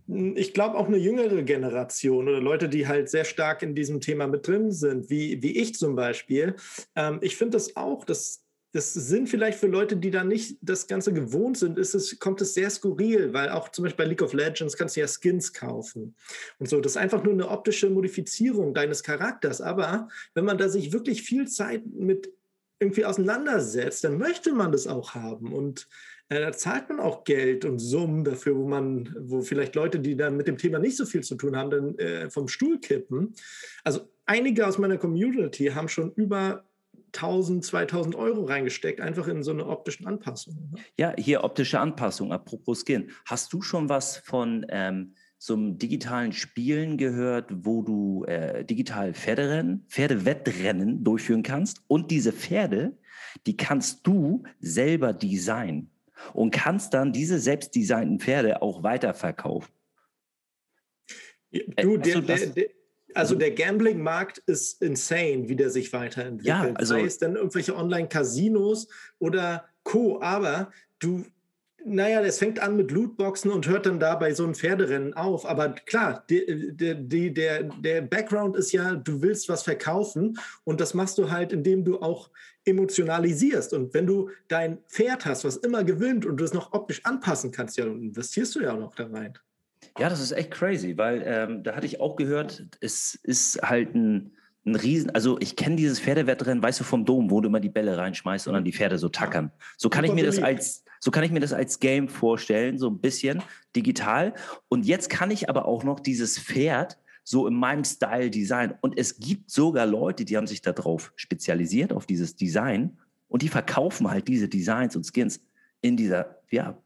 Speaker 1: hm, ich glaube auch eine jüngere Generation oder Leute, die halt sehr stark in diesem Thema mit drin sind, wie, wie ich zum Beispiel. Ähm, ich finde das auch, dass das sind vielleicht für Leute, die da nicht das Ganze gewohnt sind, ist es, kommt es sehr skurril, weil auch zum Beispiel bei League of Legends kannst du ja Skins kaufen und so. Das ist einfach nur eine optische Modifizierung deines Charakters. Aber wenn man da sich wirklich viel Zeit mit irgendwie auseinandersetzt, dann möchte man das auch haben. Und äh, da zahlt man auch Geld und Summen dafür, wo man, wo vielleicht Leute, die dann mit dem Thema nicht so viel zu tun haben, dann äh, vom Stuhl kippen. Also einige aus meiner Community haben schon über 1000, 2000 Euro reingesteckt, einfach in so eine optische Anpassung.
Speaker 2: Ne? Ja, hier optische Anpassung, apropos Skin. Hast du schon was von ähm, so einem digitalen Spielen gehört, wo du äh, digital Pferderennen, Pferdewettrennen durchführen kannst und diese Pferde, die kannst du selber designen und kannst dann diese selbst designten Pferde auch weiterverkaufen.
Speaker 1: Du, der, der, der, also der Gambling-Markt ist insane, wie der sich weiterentwickelt. Ja, also Sei es dann irgendwelche Online-Casinos oder Co. Aber du, naja, es fängt an mit Lootboxen und hört dann da bei so einem Pferderennen auf. Aber klar, die, die, der, der Background ist ja, du willst was verkaufen und das machst du halt, indem du auch emotionalisierst. Und wenn du dein Pferd hast, was immer gewinnt und du es noch optisch anpassen kannst, ja, dann investierst du ja auch noch da rein.
Speaker 2: Ja, das ist echt crazy, weil ähm, da hatte ich auch gehört, es ist halt ein, ein Riesen, also ich kenne dieses Pferdewettrennen, weißt du, vom Dom, wo du immer die Bälle reinschmeißt und dann die Pferde so tackern. So kann ich mir das als, so kann ich mir das als Game vorstellen, so ein bisschen digital. Und jetzt kann ich aber auch noch dieses Pferd so in meinem Style designen. Und es gibt sogar Leute, die haben sich darauf spezialisiert, auf dieses Design. Und die verkaufen halt diese Designs und Skins in dieser, ja,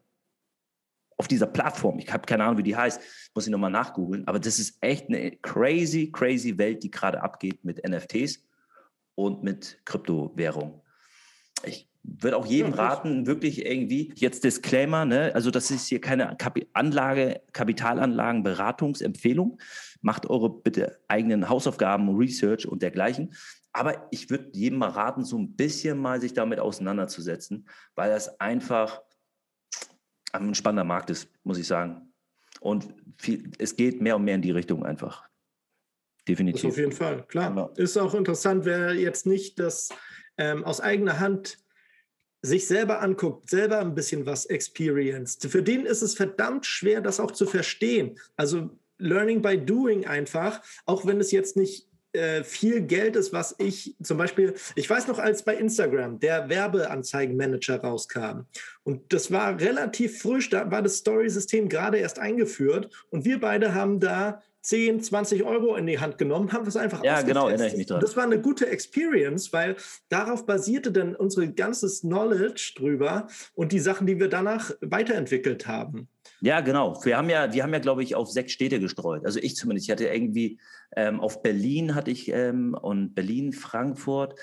Speaker 2: auf dieser Plattform. Ich habe keine Ahnung, wie die heißt, muss ich nochmal nachgoogeln. Aber das ist echt eine crazy, crazy Welt, die gerade abgeht mit NFTs und mit Kryptowährung. Ich würde auch jedem raten, wirklich irgendwie, jetzt Disclaimer, ne? also das ist hier keine Kap Anlage, Kapitalanlagen, Beratungsempfehlung. Macht eure bitte eigenen Hausaufgaben, Research und dergleichen. Aber ich würde jedem mal raten, so ein bisschen mal sich damit auseinanderzusetzen, weil das einfach ein spannender Markt ist, muss ich sagen. Und viel, es geht mehr und mehr in die Richtung einfach. Definitiv.
Speaker 1: Das auf jeden Fall, klar. Genau. Ist auch interessant, wer jetzt nicht das ähm, aus eigener Hand sich selber anguckt, selber ein bisschen was experienced. Für den ist es verdammt schwer, das auch zu verstehen. Also Learning by Doing einfach, auch wenn es jetzt nicht äh, viel Geld ist, was ich zum Beispiel, ich weiß noch, als bei Instagram der Werbeanzeigenmanager rauskam und das war relativ frisch, da war das Story-System gerade erst eingeführt und wir beide haben da 10, 20 Euro in die Hand genommen, haben es einfach
Speaker 2: Ja, genau, erinnere ich mich dran.
Speaker 1: Das war eine gute Experience, weil darauf basierte dann unser ganzes Knowledge drüber und die Sachen, die wir danach weiterentwickelt haben.
Speaker 2: Ja, genau. Wir haben ja, wir haben ja, glaube ich, auf sechs Städte gestreut. Also ich zumindest. Ich hatte irgendwie ähm, auf Berlin hatte ich ähm, und Berlin, Frankfurt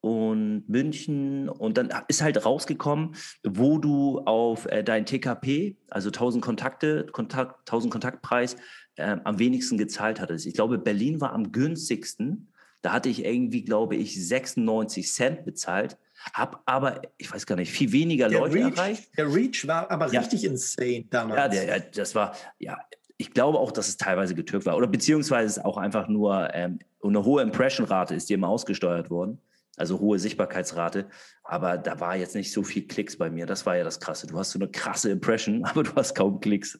Speaker 2: und München und dann ist halt rausgekommen, wo du auf äh, dein TKP, also 1000 Kontakte, Kontakt, 1000 Kontaktpreis, äh, am wenigsten gezahlt hattest. Ich glaube, Berlin war am günstigsten. Da hatte ich irgendwie, glaube ich, 96 Cent bezahlt. Hab aber, ich weiß gar nicht, viel weniger der Leute
Speaker 1: Reach,
Speaker 2: erreicht.
Speaker 1: Der Reach war aber ja. richtig insane damals.
Speaker 2: Ja, der, das war, ja, ich glaube auch, dass es teilweise getürkt war. Oder beziehungsweise es auch einfach nur ähm, eine hohe Impression-Rate ist, die immer ausgesteuert worden. Also hohe Sichtbarkeitsrate. Aber da war jetzt nicht so viel Klicks bei mir. Das war ja das Krasse. Du hast so eine krasse Impression, aber du hast kaum Klicks.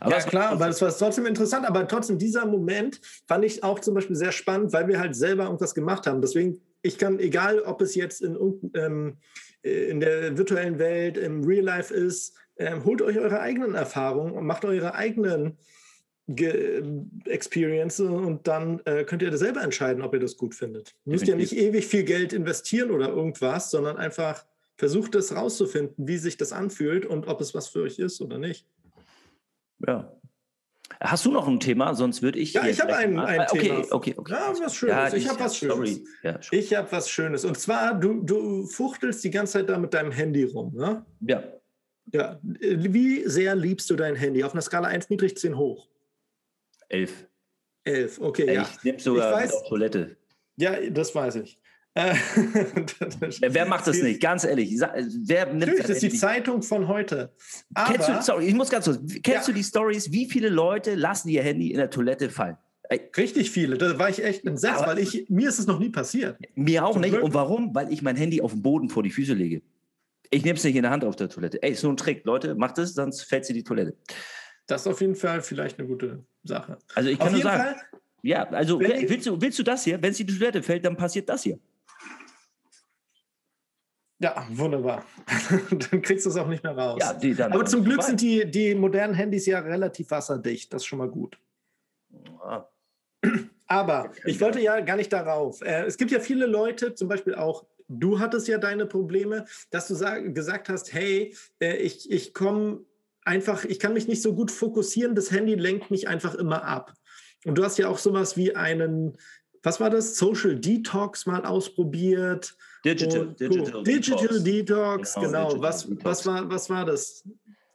Speaker 1: Aber ja, klar, aber es war trotzdem interessant. Aber trotzdem, dieser Moment fand ich auch zum Beispiel sehr spannend, weil wir halt selber irgendwas gemacht haben. Deswegen ich kann, egal ob es jetzt in, ähm, in der virtuellen Welt, im Real Life ist, ähm, holt euch eure eigenen Erfahrungen und macht eure eigenen Ge Experience und dann äh, könnt ihr das selber entscheiden, ob ihr das gut findet. Ihr müsst ja nicht ewig viel Geld investieren oder irgendwas, sondern einfach versucht es rauszufinden, wie sich das anfühlt und ob es was für euch ist oder nicht.
Speaker 2: Ja, Hast du noch ein Thema? Sonst würde ich.
Speaker 1: Ja, ich habe ein, ein
Speaker 2: okay, Thema. Okay, okay,
Speaker 1: Ja, was Schönes. Ja, ich habe was Schönes. Ja, ich habe was Schönes. Und zwar, du, du fuchtelst die ganze Zeit da mit deinem Handy rum, ne?
Speaker 2: Ja.
Speaker 1: Ja. Wie sehr liebst du dein Handy? Auf einer Skala 1 niedrig, 10 hoch?
Speaker 2: 11.
Speaker 1: 11, okay.
Speaker 2: Ja. Ich nehme sogar ich weiß, auf Toilette.
Speaker 1: Ja, das weiß ich. Äh,
Speaker 2: wer macht das nicht? Ganz ehrlich. Wer
Speaker 1: nimmt Natürlich, das ist die? Zeitung von heute.
Speaker 2: Aber kennst du, sorry, ich muss ganz kurz. Kennst ja. du die Stories? Wie viele Leute lassen ihr Handy in der Toilette fallen?
Speaker 1: Richtig viele. Da war ich echt entsetzt, weil ich, mir ist es noch nie passiert.
Speaker 2: Mir auch Zum nicht. Glück. Und warum? Weil ich mein Handy auf dem Boden vor die Füße lege. Ich nehme es nicht in der Hand auf der Toilette. Ey, ist nur ein Trick. Leute, macht es, sonst fällt sie die Toilette.
Speaker 1: Das ist auf jeden Fall vielleicht eine gute Sache.
Speaker 2: Also ich kann auf nur sagen, Fall, ja, also willst du, willst du das hier? Wenn es in die Toilette fällt, dann passiert das hier.
Speaker 1: Ja, wunderbar. dann kriegst du es auch nicht mehr raus.
Speaker 2: Ja, die,
Speaker 1: Aber zum Glück sind die, die modernen Handys ja relativ wasserdicht. Das ist schon mal gut. Ah. Aber ich wollte ja gar nicht darauf. Äh, es gibt ja viele Leute, zum Beispiel auch du hattest ja deine Probleme, dass du gesagt hast, hey, äh, ich, ich komme einfach, ich kann mich nicht so gut fokussieren, das Handy lenkt mich einfach immer ab. Und du hast ja auch sowas wie einen, was war das, Social Detox mal ausprobiert.
Speaker 2: Digital, und, Digital,
Speaker 1: Digital Detox, genau. genau. Digital was, Detox. Was, war, was war das?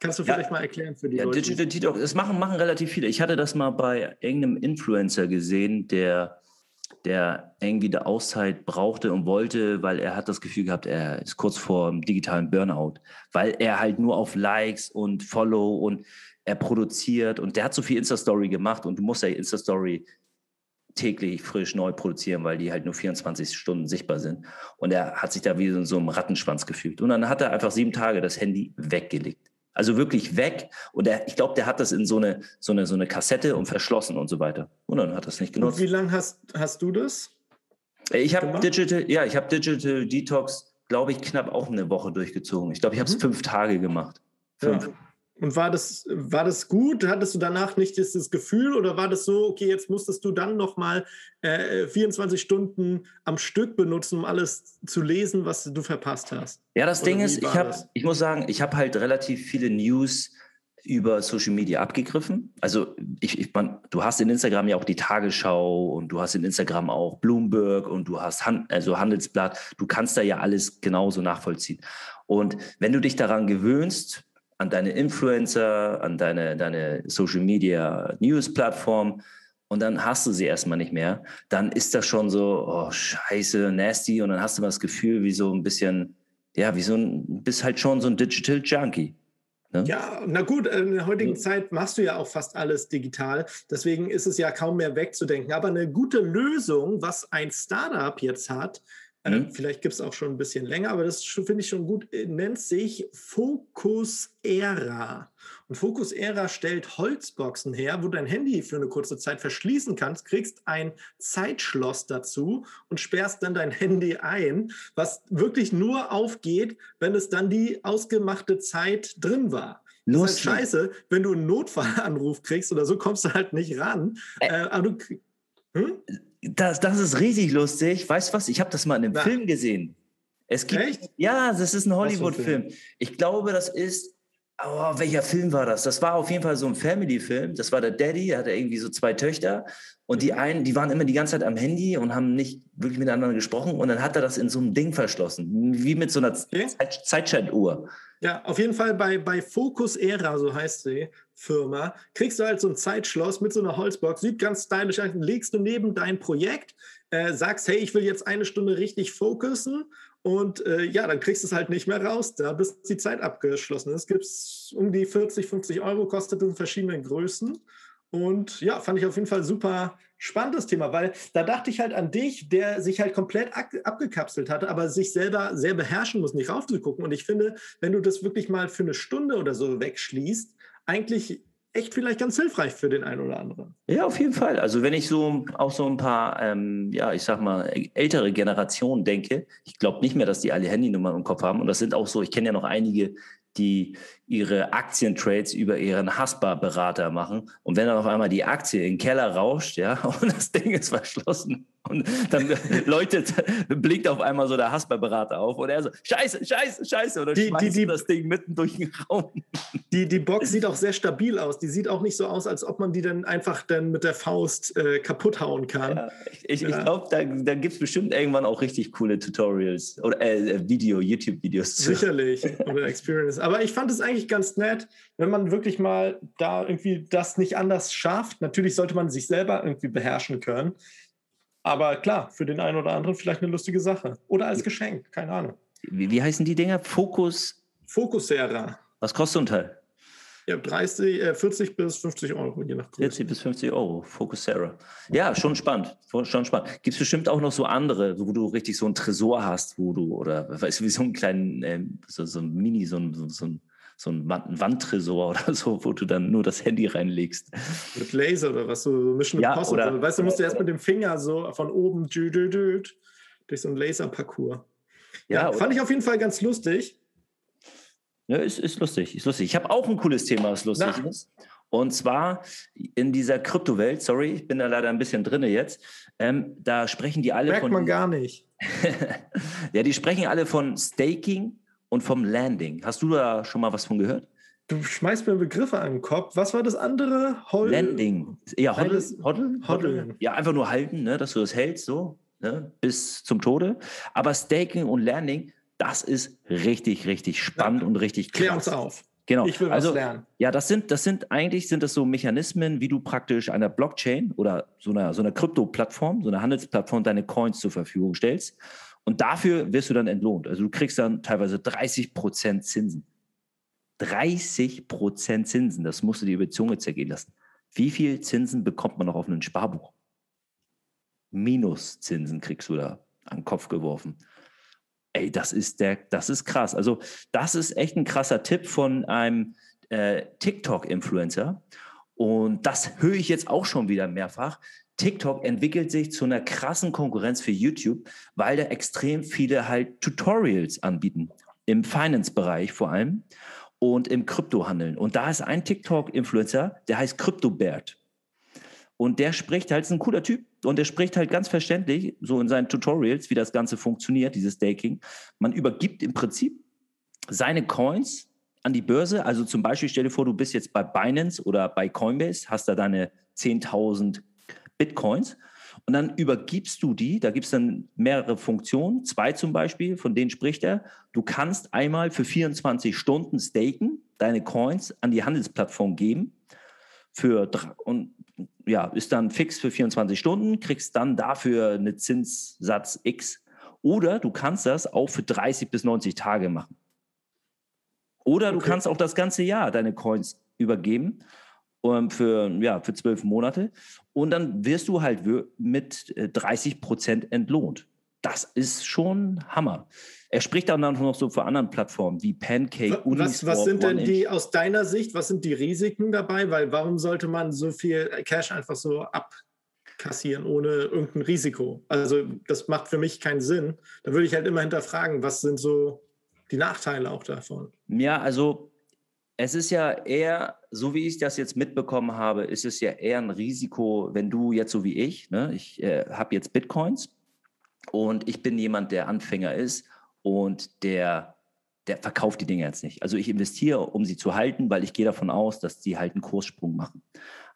Speaker 1: Kannst du vielleicht ja, mal erklären für die ja, Leute?
Speaker 2: Digital Detox, das machen, machen relativ viele. Ich hatte das mal bei irgendeinem Influencer gesehen, der, der irgendwie eine Auszeit brauchte und wollte, weil er hat das Gefühl gehabt, er ist kurz vor einem digitalen Burnout, weil er halt nur auf Likes und Follow und er produziert und der hat so viel Insta-Story gemacht und du musst ja Insta-Story täglich frisch neu produzieren, weil die halt nur 24 Stunden sichtbar sind. Und er hat sich da wie in so einem Rattenschwanz gefühlt. Und dann hat er einfach sieben Tage das Handy weggelegt. Also wirklich weg. Und er, ich glaube, der hat das in so eine, so, eine, so eine Kassette und verschlossen und so weiter. Und dann hat er es nicht genutzt.
Speaker 1: Und wie lange hast, hast du das?
Speaker 2: Ich habe Digital, ja, ich habe Digital Detox, glaube ich, knapp auch eine Woche durchgezogen. Ich glaube, ich habe es mhm. fünf Tage gemacht. Fünf.
Speaker 1: Ja. Und war das, war das gut? Hattest du danach nicht dieses Gefühl oder war das so, okay, jetzt musstest du dann nochmal äh, 24 Stunden am Stück benutzen, um alles zu lesen, was du verpasst hast?
Speaker 2: Ja, das oder Ding ist, ich, hab, ich muss sagen, ich habe halt relativ viele News über Social Media abgegriffen. Also ich, ich man, du hast in Instagram ja auch die Tagesschau und du hast in Instagram auch Bloomberg und du hast Han also Handelsblatt. Du kannst da ja alles genauso nachvollziehen. Und wenn du dich daran gewöhnst, an deine Influencer, an deine, deine Social Media News Plattform und dann hast du sie erstmal nicht mehr, dann ist das schon so, oh, scheiße, nasty und dann hast du mal das Gefühl, wie so ein bisschen, ja, wie so ein, bist halt schon so ein Digital Junkie.
Speaker 1: Ne? Ja, na gut, in der heutigen ja. Zeit machst du ja auch fast alles digital. Deswegen ist es ja kaum mehr wegzudenken. Aber eine gute Lösung, was ein Startup jetzt hat, äh, mhm. vielleicht gibt es auch schon ein bisschen länger, aber das finde ich schon gut, äh, nennt sich Focus Era. Und Focus Era stellt Holzboxen her, wo du dein Handy für eine kurze Zeit verschließen kannst, kriegst ein Zeitschloss dazu und sperrst dann dein Handy ein, was wirklich nur aufgeht, wenn es dann die ausgemachte Zeit drin war. Das ist halt scheiße, wenn du einen Notfallanruf kriegst oder so, kommst du halt nicht ran. Äh, äh aber du,
Speaker 2: hm? Das, das ist richtig lustig. Weißt du was? Ich habe das mal in einem Na. Film gesehen. Es gibt, Echt? Ja, das ist ein Hollywood-Film. Ich glaube, das ist Oh, welcher Film war das? Das war auf jeden Fall so ein Family-Film. Das war der Daddy, der hatte irgendwie so zwei Töchter. Und die einen, die waren immer die ganze Zeit am Handy und haben nicht wirklich miteinander gesprochen. Und dann hat er das in so einem Ding verschlossen, wie mit so einer okay. Zeitschaltuhr.
Speaker 1: Ja, auf jeden Fall bei, bei Focus Era, so heißt die Firma, kriegst du halt so ein Zeitschloss mit so einer Holzbox, sieht ganz stylisch aus, legst du neben dein Projekt, äh, sagst, hey, ich will jetzt eine Stunde richtig fokussen und äh, ja, dann kriegst du es halt nicht mehr raus, da bis die Zeit abgeschlossen ist. Gibt es um die 40, 50 Euro, kostet in verschiedenen Größen. Und ja, fand ich auf jeden Fall super spannendes Thema, weil da dachte ich halt an dich, der sich halt komplett abgekapselt hatte, aber sich selber sehr beherrschen muss, nicht raufzugucken. Und ich finde, wenn du das wirklich mal für eine Stunde oder so wegschließt, eigentlich echt vielleicht ganz hilfreich für den einen oder anderen.
Speaker 2: Ja, auf jeden Fall. Also wenn ich so auch so ein paar, ähm, ja, ich sag mal, ältere Generationen denke, ich glaube nicht mehr, dass die alle Handynummern im Kopf haben. Und das sind auch so, ich kenne ja noch einige, die ihre Aktientrades über ihren Haspa-Berater machen. Und wenn dann auf einmal die Aktie in den Keller rauscht, ja, und das Ding ist verschlossen, und dann läutet, blinkt auf einmal so der Hasper-Berater auf und er so, scheiße, scheiße, scheiße. Oder die, schmeißt die, die, das Ding mitten durch den Raum.
Speaker 1: Die, die Box sieht auch sehr stabil aus. Die sieht auch nicht so aus, als ob man die dann einfach dann mit der Faust äh, kaputt hauen kann. Ja,
Speaker 2: ich, ja. ich glaube, da, da gibt es bestimmt irgendwann auch richtig coole Tutorials oder äh, Video, YouTube-Videos
Speaker 1: zu. Sicherlich. Oder Experience. Aber ich fand es eigentlich ganz nett, wenn man wirklich mal da irgendwie das nicht anders schafft. Natürlich sollte man sich selber irgendwie beherrschen können. Aber klar, für den einen oder anderen vielleicht eine lustige Sache. Oder als Geschenk, keine Ahnung.
Speaker 2: Wie, wie heißen die Dinger? Fokus?
Speaker 1: Fokusera.
Speaker 2: Was kostet so ein Teil?
Speaker 1: Ja, 30, äh, 40 bis 50 Euro, je nach
Speaker 2: Größe. 40 bis 50 Euro, Focusera. Ja, schon spannend. Schon spannend. Gibt es bestimmt auch noch so andere, wo du richtig so einen Tresor hast, wo du, oder weißt du, wie so einen kleinen, äh, so, so ein Mini, so ein, so ein so ein Wandtresor oder so, wo du dann nur das Handy reinlegst.
Speaker 1: Mit Laser oder was, so Mission
Speaker 2: ja, Impossible.
Speaker 1: Oder, weißt du, musst du erst mit dem Finger so von oben dü, dü, dü, durch so ein Laserparcours. Ja, ja fand ich auf jeden Fall ganz lustig.
Speaker 2: Ja, ist, ist lustig, ist lustig. Ich habe auch ein cooles Thema, was lustig Na. ist. Und zwar in dieser Kryptowelt, sorry, ich bin da leider ein bisschen drin jetzt, ähm, da sprechen die alle
Speaker 1: Merkt
Speaker 2: von...
Speaker 1: Merkt man gar nicht.
Speaker 2: ja, die sprechen alle von Staking und vom Landing. Hast du da schon mal was von gehört?
Speaker 1: Du schmeißt mir Begriffe an den Kopf. Was war das andere?
Speaker 2: Hol Landing. Ja. Hoddeln? Hoddeln. Ja, einfach nur halten, ne, dass du das hältst, so, ne, bis zum Tode. Aber Staking und Landing, das ist richtig, richtig spannend ja. und richtig
Speaker 1: krass. Klär uns auf.
Speaker 2: Genau.
Speaker 1: Ich will also, was lernen.
Speaker 2: Ja, das sind, das sind eigentlich sind das so Mechanismen, wie du praktisch einer Blockchain oder so einer, so einer Krypto-Plattform, so einer Handelsplattform deine Coins zur Verfügung stellst. Und dafür wirst du dann entlohnt. Also du kriegst dann teilweise 30 Prozent Zinsen. 30 Prozent Zinsen, das musst du dir über die Zunge zergehen lassen. Wie viel Zinsen bekommt man noch auf einem Sparbuch? Minuszinsen kriegst du da an den Kopf geworfen. Ey, das ist der, das ist krass. Also, das ist echt ein krasser Tipp von einem äh, TikTok-Influencer. Und das höre ich jetzt auch schon wieder mehrfach TikTok entwickelt sich zu einer krassen Konkurrenz für YouTube, weil da extrem viele halt Tutorials anbieten. Im Finance-Bereich vor allem und im Kryptohandeln. Und da ist ein TikTok-Influencer, der heißt CryptoBert. Und der spricht halt, ist ein cooler Typ, und der spricht halt ganz verständlich, so in seinen Tutorials, wie das Ganze funktioniert, dieses Staking. Man übergibt im Prinzip seine Coins an die Börse. Also zum Beispiel, stell dir vor, du bist jetzt bei Binance oder bei Coinbase, hast da deine 10.000 Bitcoins und dann übergibst du die, da gibt es dann mehrere Funktionen, zwei zum Beispiel, von denen spricht er. Du kannst einmal für 24 Stunden staken, deine Coins an die Handelsplattform geben. Für, und ja, ist dann fix für 24 Stunden, kriegst dann dafür eine Zinssatz X. Oder du kannst das auch für 30 bis 90 Tage machen. Oder du kannst auch das ganze Jahr deine Coins übergeben um, für, ja, für zwölf Monate. Und dann wirst du halt mit 30 äh, Prozent entlohnt. Das ist schon Hammer. Er spricht dann noch so für anderen Plattformen wie Pancake,
Speaker 1: Was, was sind denn die aus deiner Sicht, was sind die Risiken dabei? Weil warum sollte man so viel Cash einfach so abkassieren ohne irgendein Risiko? Also das macht für mich keinen Sinn. Da würde ich halt immer hinterfragen, was sind so die Nachteile auch davon?
Speaker 2: Ja, also es ist ja eher, so wie ich das jetzt mitbekommen habe, ist es ja eher ein Risiko, wenn du jetzt so wie ich, ne, ich äh, habe jetzt Bitcoins und ich bin jemand, der Anfänger ist und der, der verkauft die Dinge jetzt nicht. Also ich investiere, um sie zu halten, weil ich gehe davon aus, dass die halt einen Kurssprung machen.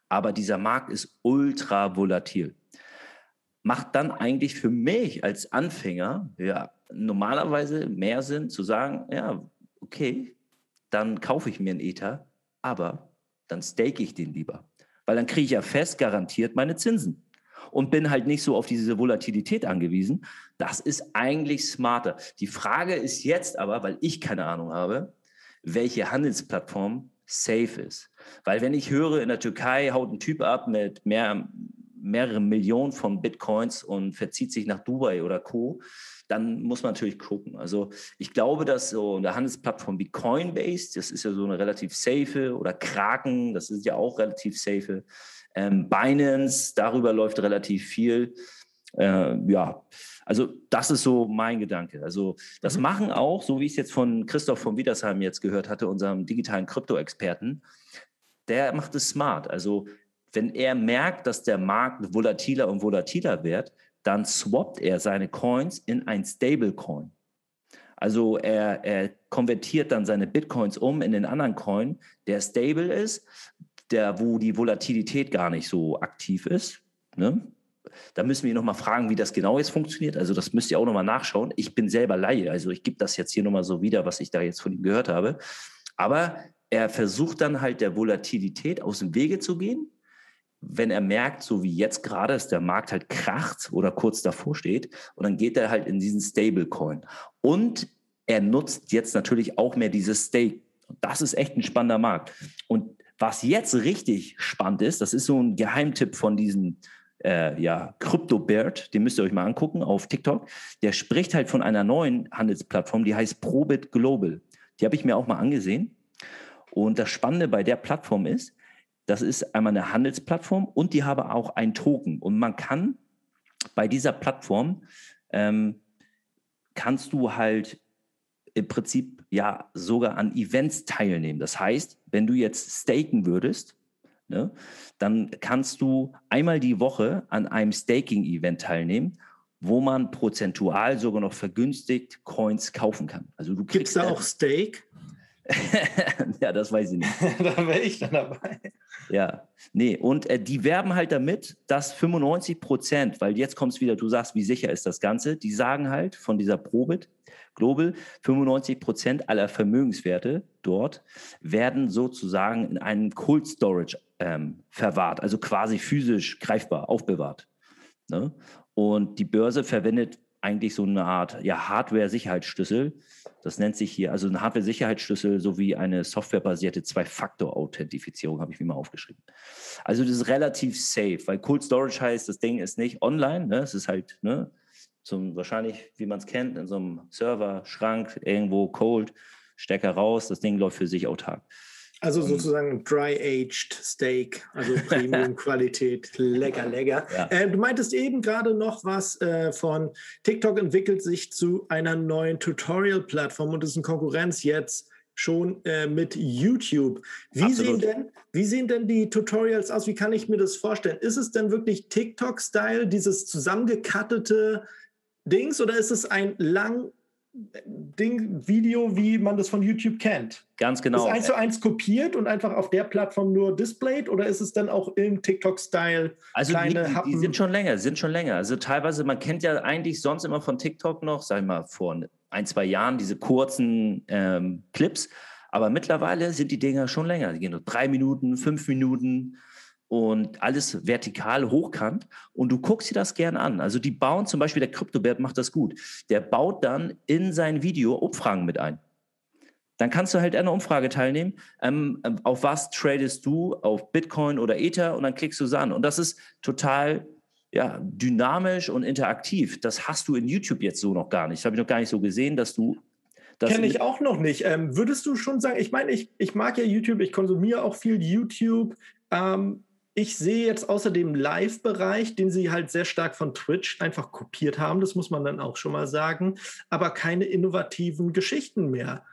Speaker 2: Aber dieser Markt ist ultra volatil. Macht dann eigentlich für mich als Anfänger ja normalerweise mehr Sinn zu sagen, ja, okay, dann kaufe ich mir einen Ether, aber dann stake ich den lieber. Weil dann kriege ich ja fest garantiert meine Zinsen und bin halt nicht so auf diese Volatilität angewiesen. Das ist eigentlich smarter. Die Frage ist jetzt aber, weil ich keine Ahnung habe, welche Handelsplattform safe ist. Weil wenn ich höre, in der Türkei haut ein Typ ab mit mehr, mehreren Millionen von Bitcoins und verzieht sich nach Dubai oder Co., dann muss man natürlich gucken. Also ich glaube, dass so eine Handelsplattform wie Coinbase, das ist ja so eine relativ safe, oder Kraken, das ist ja auch relativ safe. Ähm, Binance, darüber läuft relativ viel. Äh, ja, also das ist so mein Gedanke. Also das mhm. machen auch, so wie ich es jetzt von Christoph von Wiedersheim jetzt gehört hatte, unserem digitalen Krypto-Experten, der macht es smart. Also wenn er merkt, dass der Markt volatiler und volatiler wird, dann swappt er seine Coins in ein Stablecoin. Also er, er konvertiert dann seine Bitcoins um in den anderen Coin, der stable ist, der, wo die Volatilität gar nicht so aktiv ist. Ne? Da müssen wir nochmal fragen, wie das genau jetzt funktioniert. Also das müsst ihr auch nochmal nachschauen. Ich bin selber Laie, also ich gebe das jetzt hier nochmal so wieder, was ich da jetzt von ihm gehört habe. Aber er versucht dann halt der Volatilität aus dem Wege zu gehen wenn er merkt, so wie jetzt gerade, dass der Markt halt kracht oder kurz davor steht, und dann geht er halt in diesen Stablecoin. Und er nutzt jetzt natürlich auch mehr dieses Stake. Das ist echt ein spannender Markt. Und was jetzt richtig spannend ist, das ist so ein Geheimtipp von diesem äh, ja, CryptoBird, den müsst ihr euch mal angucken auf TikTok. Der spricht halt von einer neuen Handelsplattform, die heißt Probit Global. Die habe ich mir auch mal angesehen. Und das Spannende bei der Plattform ist, das ist einmal eine Handelsplattform und die haben auch ein Token. Und man kann bei dieser Plattform, ähm, kannst du halt im Prinzip ja sogar an Events teilnehmen. Das heißt, wenn du jetzt staken würdest, ne, dann kannst du einmal die Woche an einem Staking-Event teilnehmen, wo man prozentual sogar noch vergünstigt Coins kaufen kann.
Speaker 1: Also du Gibt es da auch Stake?
Speaker 2: ja, das weiß ich nicht.
Speaker 1: da wäre ich dann dabei.
Speaker 2: Ja, nee, und äh, die werben halt damit, dass 95 Prozent, weil jetzt kommst wieder, du sagst, wie sicher ist das Ganze, die sagen halt von dieser Probit Global, 95 Prozent aller Vermögenswerte dort werden sozusagen in einem Cold Storage ähm, verwahrt, also quasi physisch greifbar, aufbewahrt. Ne? Und die Börse verwendet eigentlich so eine Art ja, Hardware-Sicherheitsschlüssel. Das nennt sich hier, also ein Hardware-Sicherheitsschlüssel sowie eine softwarebasierte Zwei-Faktor-Authentifizierung, habe ich mir mal aufgeschrieben. Also das ist relativ safe, weil Cold Storage heißt, das Ding ist nicht online, ne? es ist halt ne, zum, wahrscheinlich, wie man es kennt, in so einem Server, Schrank, irgendwo cold, Stecker raus, das Ding läuft für sich autark.
Speaker 1: Also sozusagen dry-aged Steak, also Premium-Qualität, lecker, lecker. Ja. Äh, du meintest eben gerade noch was äh, von TikTok entwickelt sich zu einer neuen Tutorial-Plattform und ist in Konkurrenz jetzt schon äh, mit YouTube. Wie sehen, denn, wie sehen denn die Tutorials aus? Wie kann ich mir das vorstellen? Ist es denn wirklich TikTok-Style, dieses zusammengekattete Dings, oder ist es ein lang Ding, Video, wie man das von YouTube kennt.
Speaker 2: Ganz genau.
Speaker 1: Ist eins zu eins kopiert und einfach auf der Plattform nur displayed oder ist es dann auch im TikTok-Style?
Speaker 2: Also kleine die, die, die, sind schon länger, sind schon länger. Also teilweise, man kennt ja eigentlich sonst immer von TikTok noch, sag ich mal, vor ein, zwei Jahren diese kurzen ähm, Clips. Aber mittlerweile sind die Dinger schon länger. Die gehen nur drei Minuten, fünf Minuten und alles vertikal hochkant und du guckst dir das gern an. Also die bauen zum Beispiel, der CryptoBert macht das gut. Der baut dann in sein Video Umfragen mit ein. Dann kannst du halt an einer Umfrage teilnehmen. Ähm, ähm, auf was tradest du? Auf Bitcoin oder Ether? Und dann klickst du es an. Und das ist total ja, dynamisch und interaktiv. Das hast du in YouTube jetzt so noch gar nicht. Das habe ich noch gar nicht so gesehen, dass du
Speaker 1: Kenne ich auch noch nicht. Ähm, würdest du schon sagen, ich meine, ich, ich mag ja YouTube, ich konsumiere auch viel YouTube. Ähm, ich sehe jetzt außer dem Live-Bereich, den sie halt sehr stark von Twitch einfach kopiert haben, das muss man dann auch schon mal sagen, aber keine innovativen Geschichten mehr.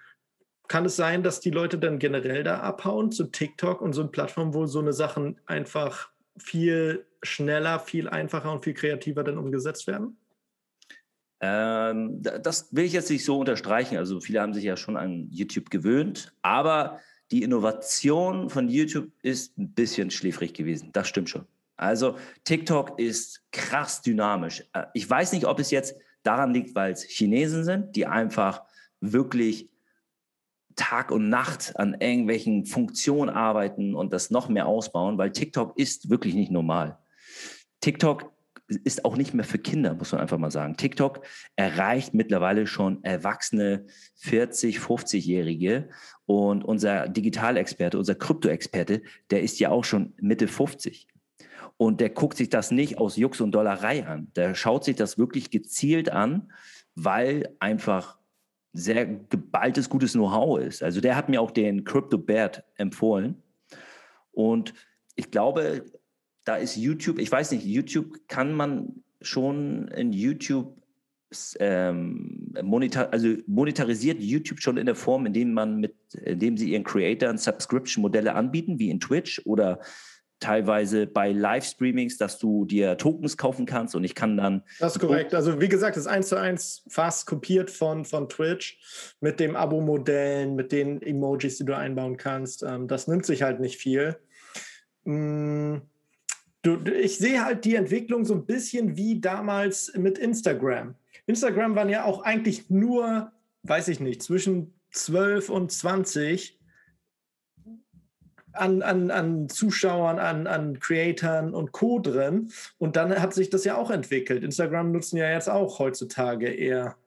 Speaker 1: Kann es sein, dass die Leute dann generell da abhauen zu TikTok und so eine Plattform, wo so eine Sachen einfach viel schneller, viel einfacher und viel kreativer dann umgesetzt werden?
Speaker 2: Ähm, das will ich jetzt nicht so unterstreichen. Also viele haben sich ja schon an YouTube gewöhnt, aber die Innovation von YouTube ist ein bisschen schläfrig gewesen. Das stimmt schon. Also TikTok ist krass dynamisch. Äh, ich weiß nicht, ob es jetzt daran liegt, weil es Chinesen sind, die einfach wirklich Tag und Nacht an irgendwelchen Funktionen arbeiten und das noch mehr ausbauen, weil TikTok ist wirklich nicht normal. TikTok ist auch nicht mehr für Kinder, muss man einfach mal sagen. TikTok erreicht mittlerweile schon erwachsene 40, 50-Jährige und unser Digitalexperte, unser Kryptoexperte, der ist ja auch schon Mitte 50. Und der guckt sich das nicht aus Jux und Dollerei an. Der schaut sich das wirklich gezielt an, weil einfach sehr geballtes, gutes Know-how ist. Also der hat mir auch den Crypto Bert empfohlen. Und ich glaube, da ist YouTube, ich weiß nicht, YouTube kann man schon in YouTube ähm, monetar also monetarisiert YouTube schon in der Form, indem man mit, indem sie ihren Creatoren Subscription-Modelle anbieten, wie in Twitch oder teilweise bei Livestreamings, dass du dir Tokens kaufen kannst und ich kann dann.
Speaker 1: Das ist korrekt. Also wie gesagt, das ist eins zu eins fast kopiert von, von Twitch mit dem Abo-Modellen, mit den Emojis, die du einbauen kannst. Ähm, das nimmt sich halt nicht viel. Mm, Du, ich sehe halt die Entwicklung so ein bisschen wie damals mit Instagram. Instagram waren ja auch eigentlich nur, weiß ich nicht, zwischen 12 und 20 an, an, an Zuschauern, an, an Creatoren und Co. drin. Und dann hat sich das ja auch entwickelt. Instagram nutzen ja jetzt auch heutzutage eher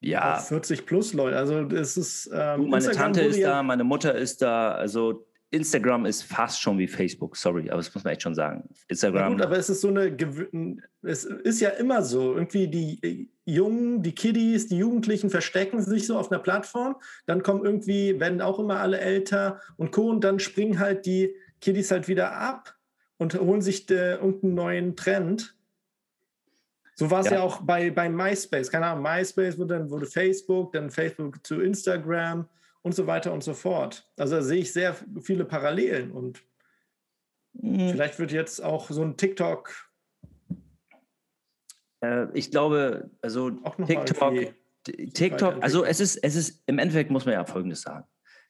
Speaker 2: ja.
Speaker 1: 40 plus Leute. Also es ist.
Speaker 2: Ähm, meine Instagram Tante ist da, meine Mutter ist da. Also Instagram ist fast schon wie Facebook, sorry, aber das muss man echt schon sagen. Instagram.
Speaker 1: gut, aber es ist so eine, es ist ja immer so, irgendwie die äh, Jungen, die Kiddies, die Jugendlichen verstecken sich so auf einer Plattform, dann kommen irgendwie, werden auch immer alle älter und Co. und dann springen halt die Kiddies halt wieder ab und holen sich de, irgendeinen neuen Trend. So war es ja. ja. auch bei, bei MySpace. Keine Ahnung, MySpace wurde dann wurde Facebook, dann Facebook zu Instagram und so weiter und so fort. Also da sehe ich sehr viele Parallelen und mhm. vielleicht wird jetzt auch so ein TikTok.
Speaker 2: Äh, ich glaube, also TikTok, TikTok, also es ist, es ist, im Endeffekt muss man ja Folgendes sagen.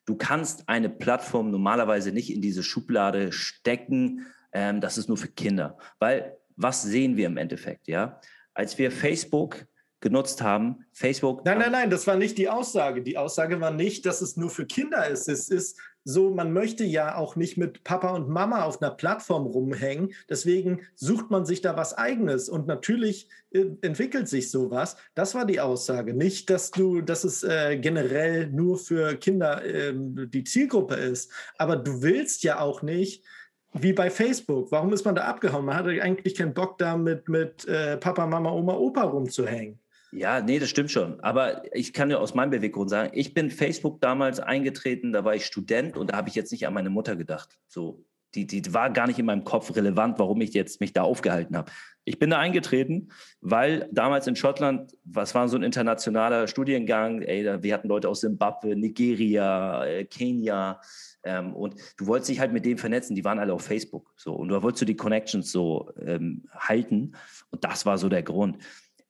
Speaker 2: Du kannst eine Plattform normalerweise nicht in diese Schublade stecken, ähm, das ist nur für Kinder. Weil was sehen wir im Endeffekt, ja? Als wir Facebook genutzt haben. Facebook.
Speaker 1: Nein, nein, nein, das war nicht die Aussage. Die Aussage war nicht, dass es nur für Kinder ist. Es ist so, man möchte ja auch nicht mit Papa und Mama auf einer Plattform rumhängen. Deswegen sucht man sich da was eigenes. Und natürlich äh, entwickelt sich sowas. Das war die Aussage. Nicht, dass du, dass es äh, generell nur für Kinder äh, die Zielgruppe ist. Aber du willst ja auch nicht, wie bei Facebook. Warum ist man da abgehauen? Man hatte eigentlich keinen Bock da mit, mit äh, Papa, Mama, Oma, Opa rumzuhängen.
Speaker 2: Ja, nee, das stimmt schon. Aber ich kann ja aus meinem Beweggrund sagen, ich bin Facebook damals eingetreten, da war ich Student und da habe ich jetzt nicht an meine Mutter gedacht. So, die, die war gar nicht in meinem Kopf relevant, warum ich jetzt mich da aufgehalten habe. Ich bin da eingetreten, weil damals in Schottland, was war so ein internationaler Studiengang, ey, wir hatten Leute aus Zimbabwe, Nigeria, äh, Kenia, ähm, und du wolltest dich halt mit denen vernetzen, die waren alle auf Facebook. So, und da wolltest du die Connections so ähm, halten. Und das war so der Grund.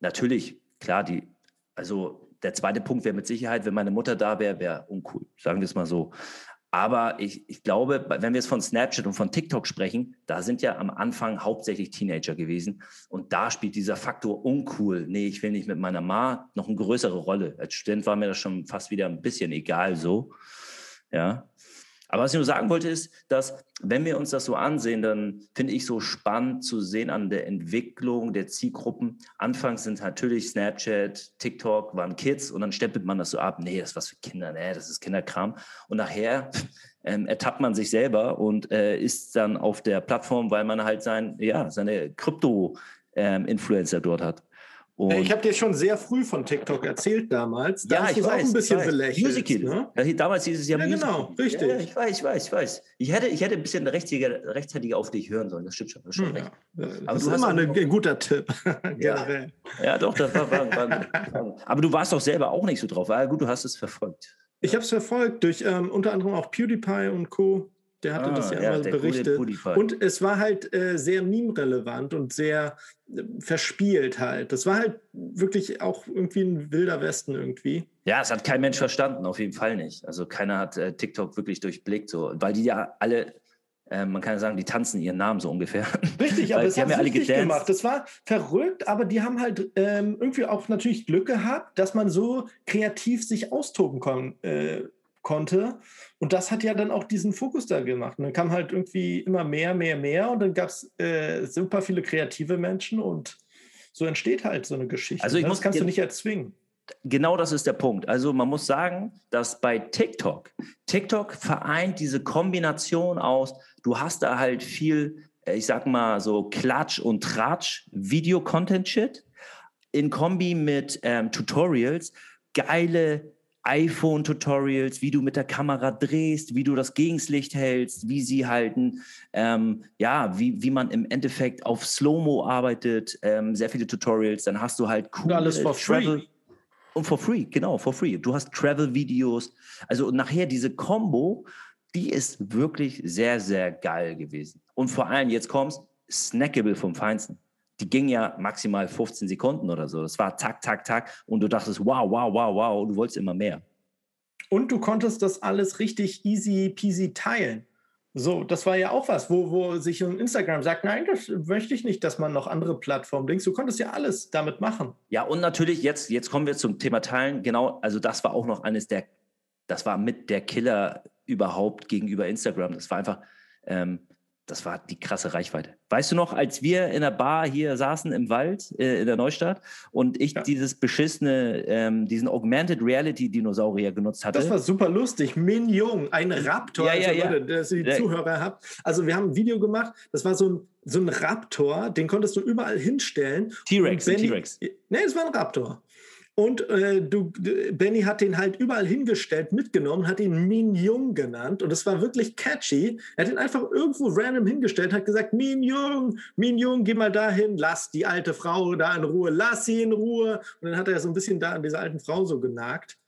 Speaker 2: Natürlich, klar, die, also der zweite Punkt wäre mit Sicherheit, wenn meine Mutter da wäre, wäre uncool, sagen wir es mal so. Aber ich, ich glaube, wenn wir jetzt von Snapchat und von TikTok sprechen, da sind ja am Anfang hauptsächlich Teenager gewesen. Und da spielt dieser Faktor uncool. Nee, ich will nicht mit meiner Ma noch eine größere Rolle. Als Student war mir das schon fast wieder ein bisschen egal so. Ja. Aber was ich nur sagen wollte, ist, dass wenn wir uns das so ansehen, dann finde ich so spannend zu sehen an der Entwicklung der Zielgruppen. Anfangs sind natürlich Snapchat, TikTok, waren Kids und dann stempelt man das so ab. Nee, das ist was für Kinder, nee, das ist Kinderkram. Und nachher ähm, ertappt man sich selber und äh, ist dann auf der Plattform, weil man halt sein, ja, seine Krypto-Influencer ähm, dort hat.
Speaker 1: Und ich habe dir schon sehr früh von TikTok erzählt damals.
Speaker 2: Da ja, ich weiß. Auch
Speaker 1: ein bisschen belächelt.
Speaker 2: Musical. Ne? Damals hieß es ja,
Speaker 1: ja genau, richtig.
Speaker 2: Ja, ich weiß, ich weiß, ich weiß. Ich hätte, ich hätte ein bisschen rechtzeitiger, rechtzeitiger auf dich hören sollen. Das stimmt schon. Das, schon hm,
Speaker 1: recht. Ja. Aber das ist immer ein guter Tipp.
Speaker 2: ja. ja, doch. Das war, war, war, aber du warst doch selber auch nicht so drauf. Aber gut, du hast es verfolgt.
Speaker 1: Ich habe es verfolgt durch ähm, unter anderem auch PewDiePie und Co. Der hatte ah, das ja, ja immer berichtet. Und es war halt äh, sehr meme-relevant und sehr äh, verspielt halt. Das war halt wirklich auch irgendwie ein wilder Westen irgendwie.
Speaker 2: Ja, es hat kein Mensch verstanden, auf jeden Fall nicht. Also keiner hat äh, TikTok wirklich durchblickt, so, weil die ja alle äh, man kann ja sagen, die tanzen ihren Namen so ungefähr.
Speaker 1: Richtig, aber das haben ja alle gedanced. gemacht. Das war verrückt, aber die haben halt ähm, irgendwie auch natürlich Glück gehabt, dass man so kreativ sich austoben kon äh, konnte. Und das hat ja dann auch diesen Fokus da gemacht. Und dann kam halt irgendwie immer mehr, mehr, mehr und dann gab es äh, super viele kreative Menschen und so entsteht halt so eine Geschichte.
Speaker 2: Also ich
Speaker 1: ne?
Speaker 2: das
Speaker 1: kannst du nicht erzwingen.
Speaker 2: Genau das ist der Punkt. Also man muss sagen, dass bei TikTok, TikTok vereint diese Kombination aus, du hast da halt viel, äh, ich sag mal so Klatsch und Tratsch, Video-Content-Shit in Kombi mit ähm, Tutorials, geile iPhone-Tutorials, wie du mit der Kamera drehst, wie du das Gegenslicht hältst, wie sie halten, ähm, ja, wie, wie man im Endeffekt auf Slow-Mo arbeitet, ähm, sehr viele Tutorials, dann hast du halt
Speaker 1: cool. Und alles for Travel. free.
Speaker 2: Und for free, genau, for free. Du hast Travel-Videos. Also nachher diese Combo, die ist wirklich sehr, sehr geil gewesen. Und vor allem, jetzt kommst, snackable vom Feinsten die ging ja maximal 15 Sekunden oder so. Das war tak, tak, tak. Und du dachtest, wow, wow, wow, wow. Und du wolltest immer mehr.
Speaker 1: Und du konntest das alles richtig easy peasy teilen. So, das war ja auch was, wo, wo sich Instagram sagt, nein, das möchte ich nicht, dass man noch andere Plattformen links. Du konntest ja alles damit machen.
Speaker 2: Ja, und natürlich, jetzt, jetzt kommen wir zum Thema Teilen. Genau, also das war auch noch eines der, das war mit der Killer überhaupt gegenüber Instagram. Das war einfach, ähm, das war die krasse Reichweite. Weißt du noch, als wir in der Bar hier saßen im Wald äh, in der Neustadt und ich ja. dieses beschissene, ähm, diesen Augmented Reality Dinosaurier genutzt hatte?
Speaker 1: Das war super lustig. Min Jung, ein Raptor,
Speaker 2: ja, ja, also, ja.
Speaker 1: Leute, dass ihr die ja. Zuhörer habt. Also wir haben ein Video gemacht, das war so ein, so ein Raptor, den konntest du überall hinstellen.
Speaker 2: T-Rex, T-Rex.
Speaker 1: Nee, es war ein Raptor. Und äh, du, Benny hat den halt überall hingestellt, mitgenommen, hat ihn Min Jung genannt. Und es war wirklich catchy. Er hat ihn einfach irgendwo random hingestellt, hat gesagt, Min Jung, Min Jung, geh mal dahin, lass die alte Frau da in Ruhe, lass sie in Ruhe. Und dann hat er so ein bisschen da an dieser alten Frau so genagt.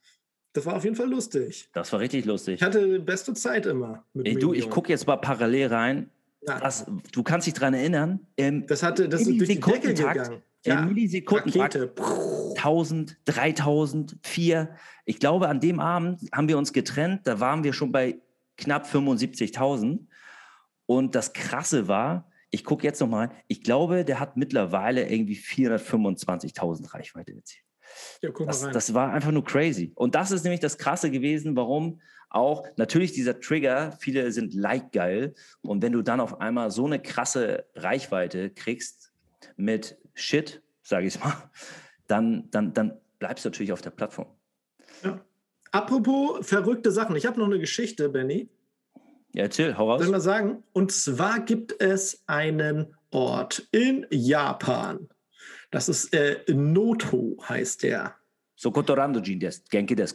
Speaker 1: Das war auf jeden Fall lustig.
Speaker 2: Das war richtig lustig.
Speaker 1: Ich hatte beste Zeit immer.
Speaker 2: Ey, du, ich gucke jetzt mal parallel rein. Ja. Das, du kannst dich daran erinnern.
Speaker 1: Ähm, das hatte, das ist durch die Decke gegangen.
Speaker 2: Ja, in Millisekunden. 1000, 3000, 4. Ich glaube, an dem Abend haben wir uns getrennt. Da waren wir schon bei knapp 75.000. Und das Krasse war, ich gucke jetzt nochmal, ich glaube, der hat mittlerweile irgendwie 425.000 Reichweite erzielt. Ja, das, das, war einfach nur crazy. Und das ist nämlich das Krasse gewesen, warum auch natürlich dieser Trigger, viele sind like geil. Und wenn du dann auf einmal so eine krasse Reichweite kriegst mit Shit, sage ich mal, dann, dann, dann bleibst du natürlich auf der Plattform.
Speaker 1: Ja. Apropos verrückte Sachen. Ich habe noch eine Geschichte, Benny.
Speaker 2: Ja, erzähl, hau raus.
Speaker 1: Soll ich mal sagen? Und zwar gibt es einen Ort in Japan. Das ist äh, Noto, heißt der.
Speaker 2: Sokotorando des, Genki desu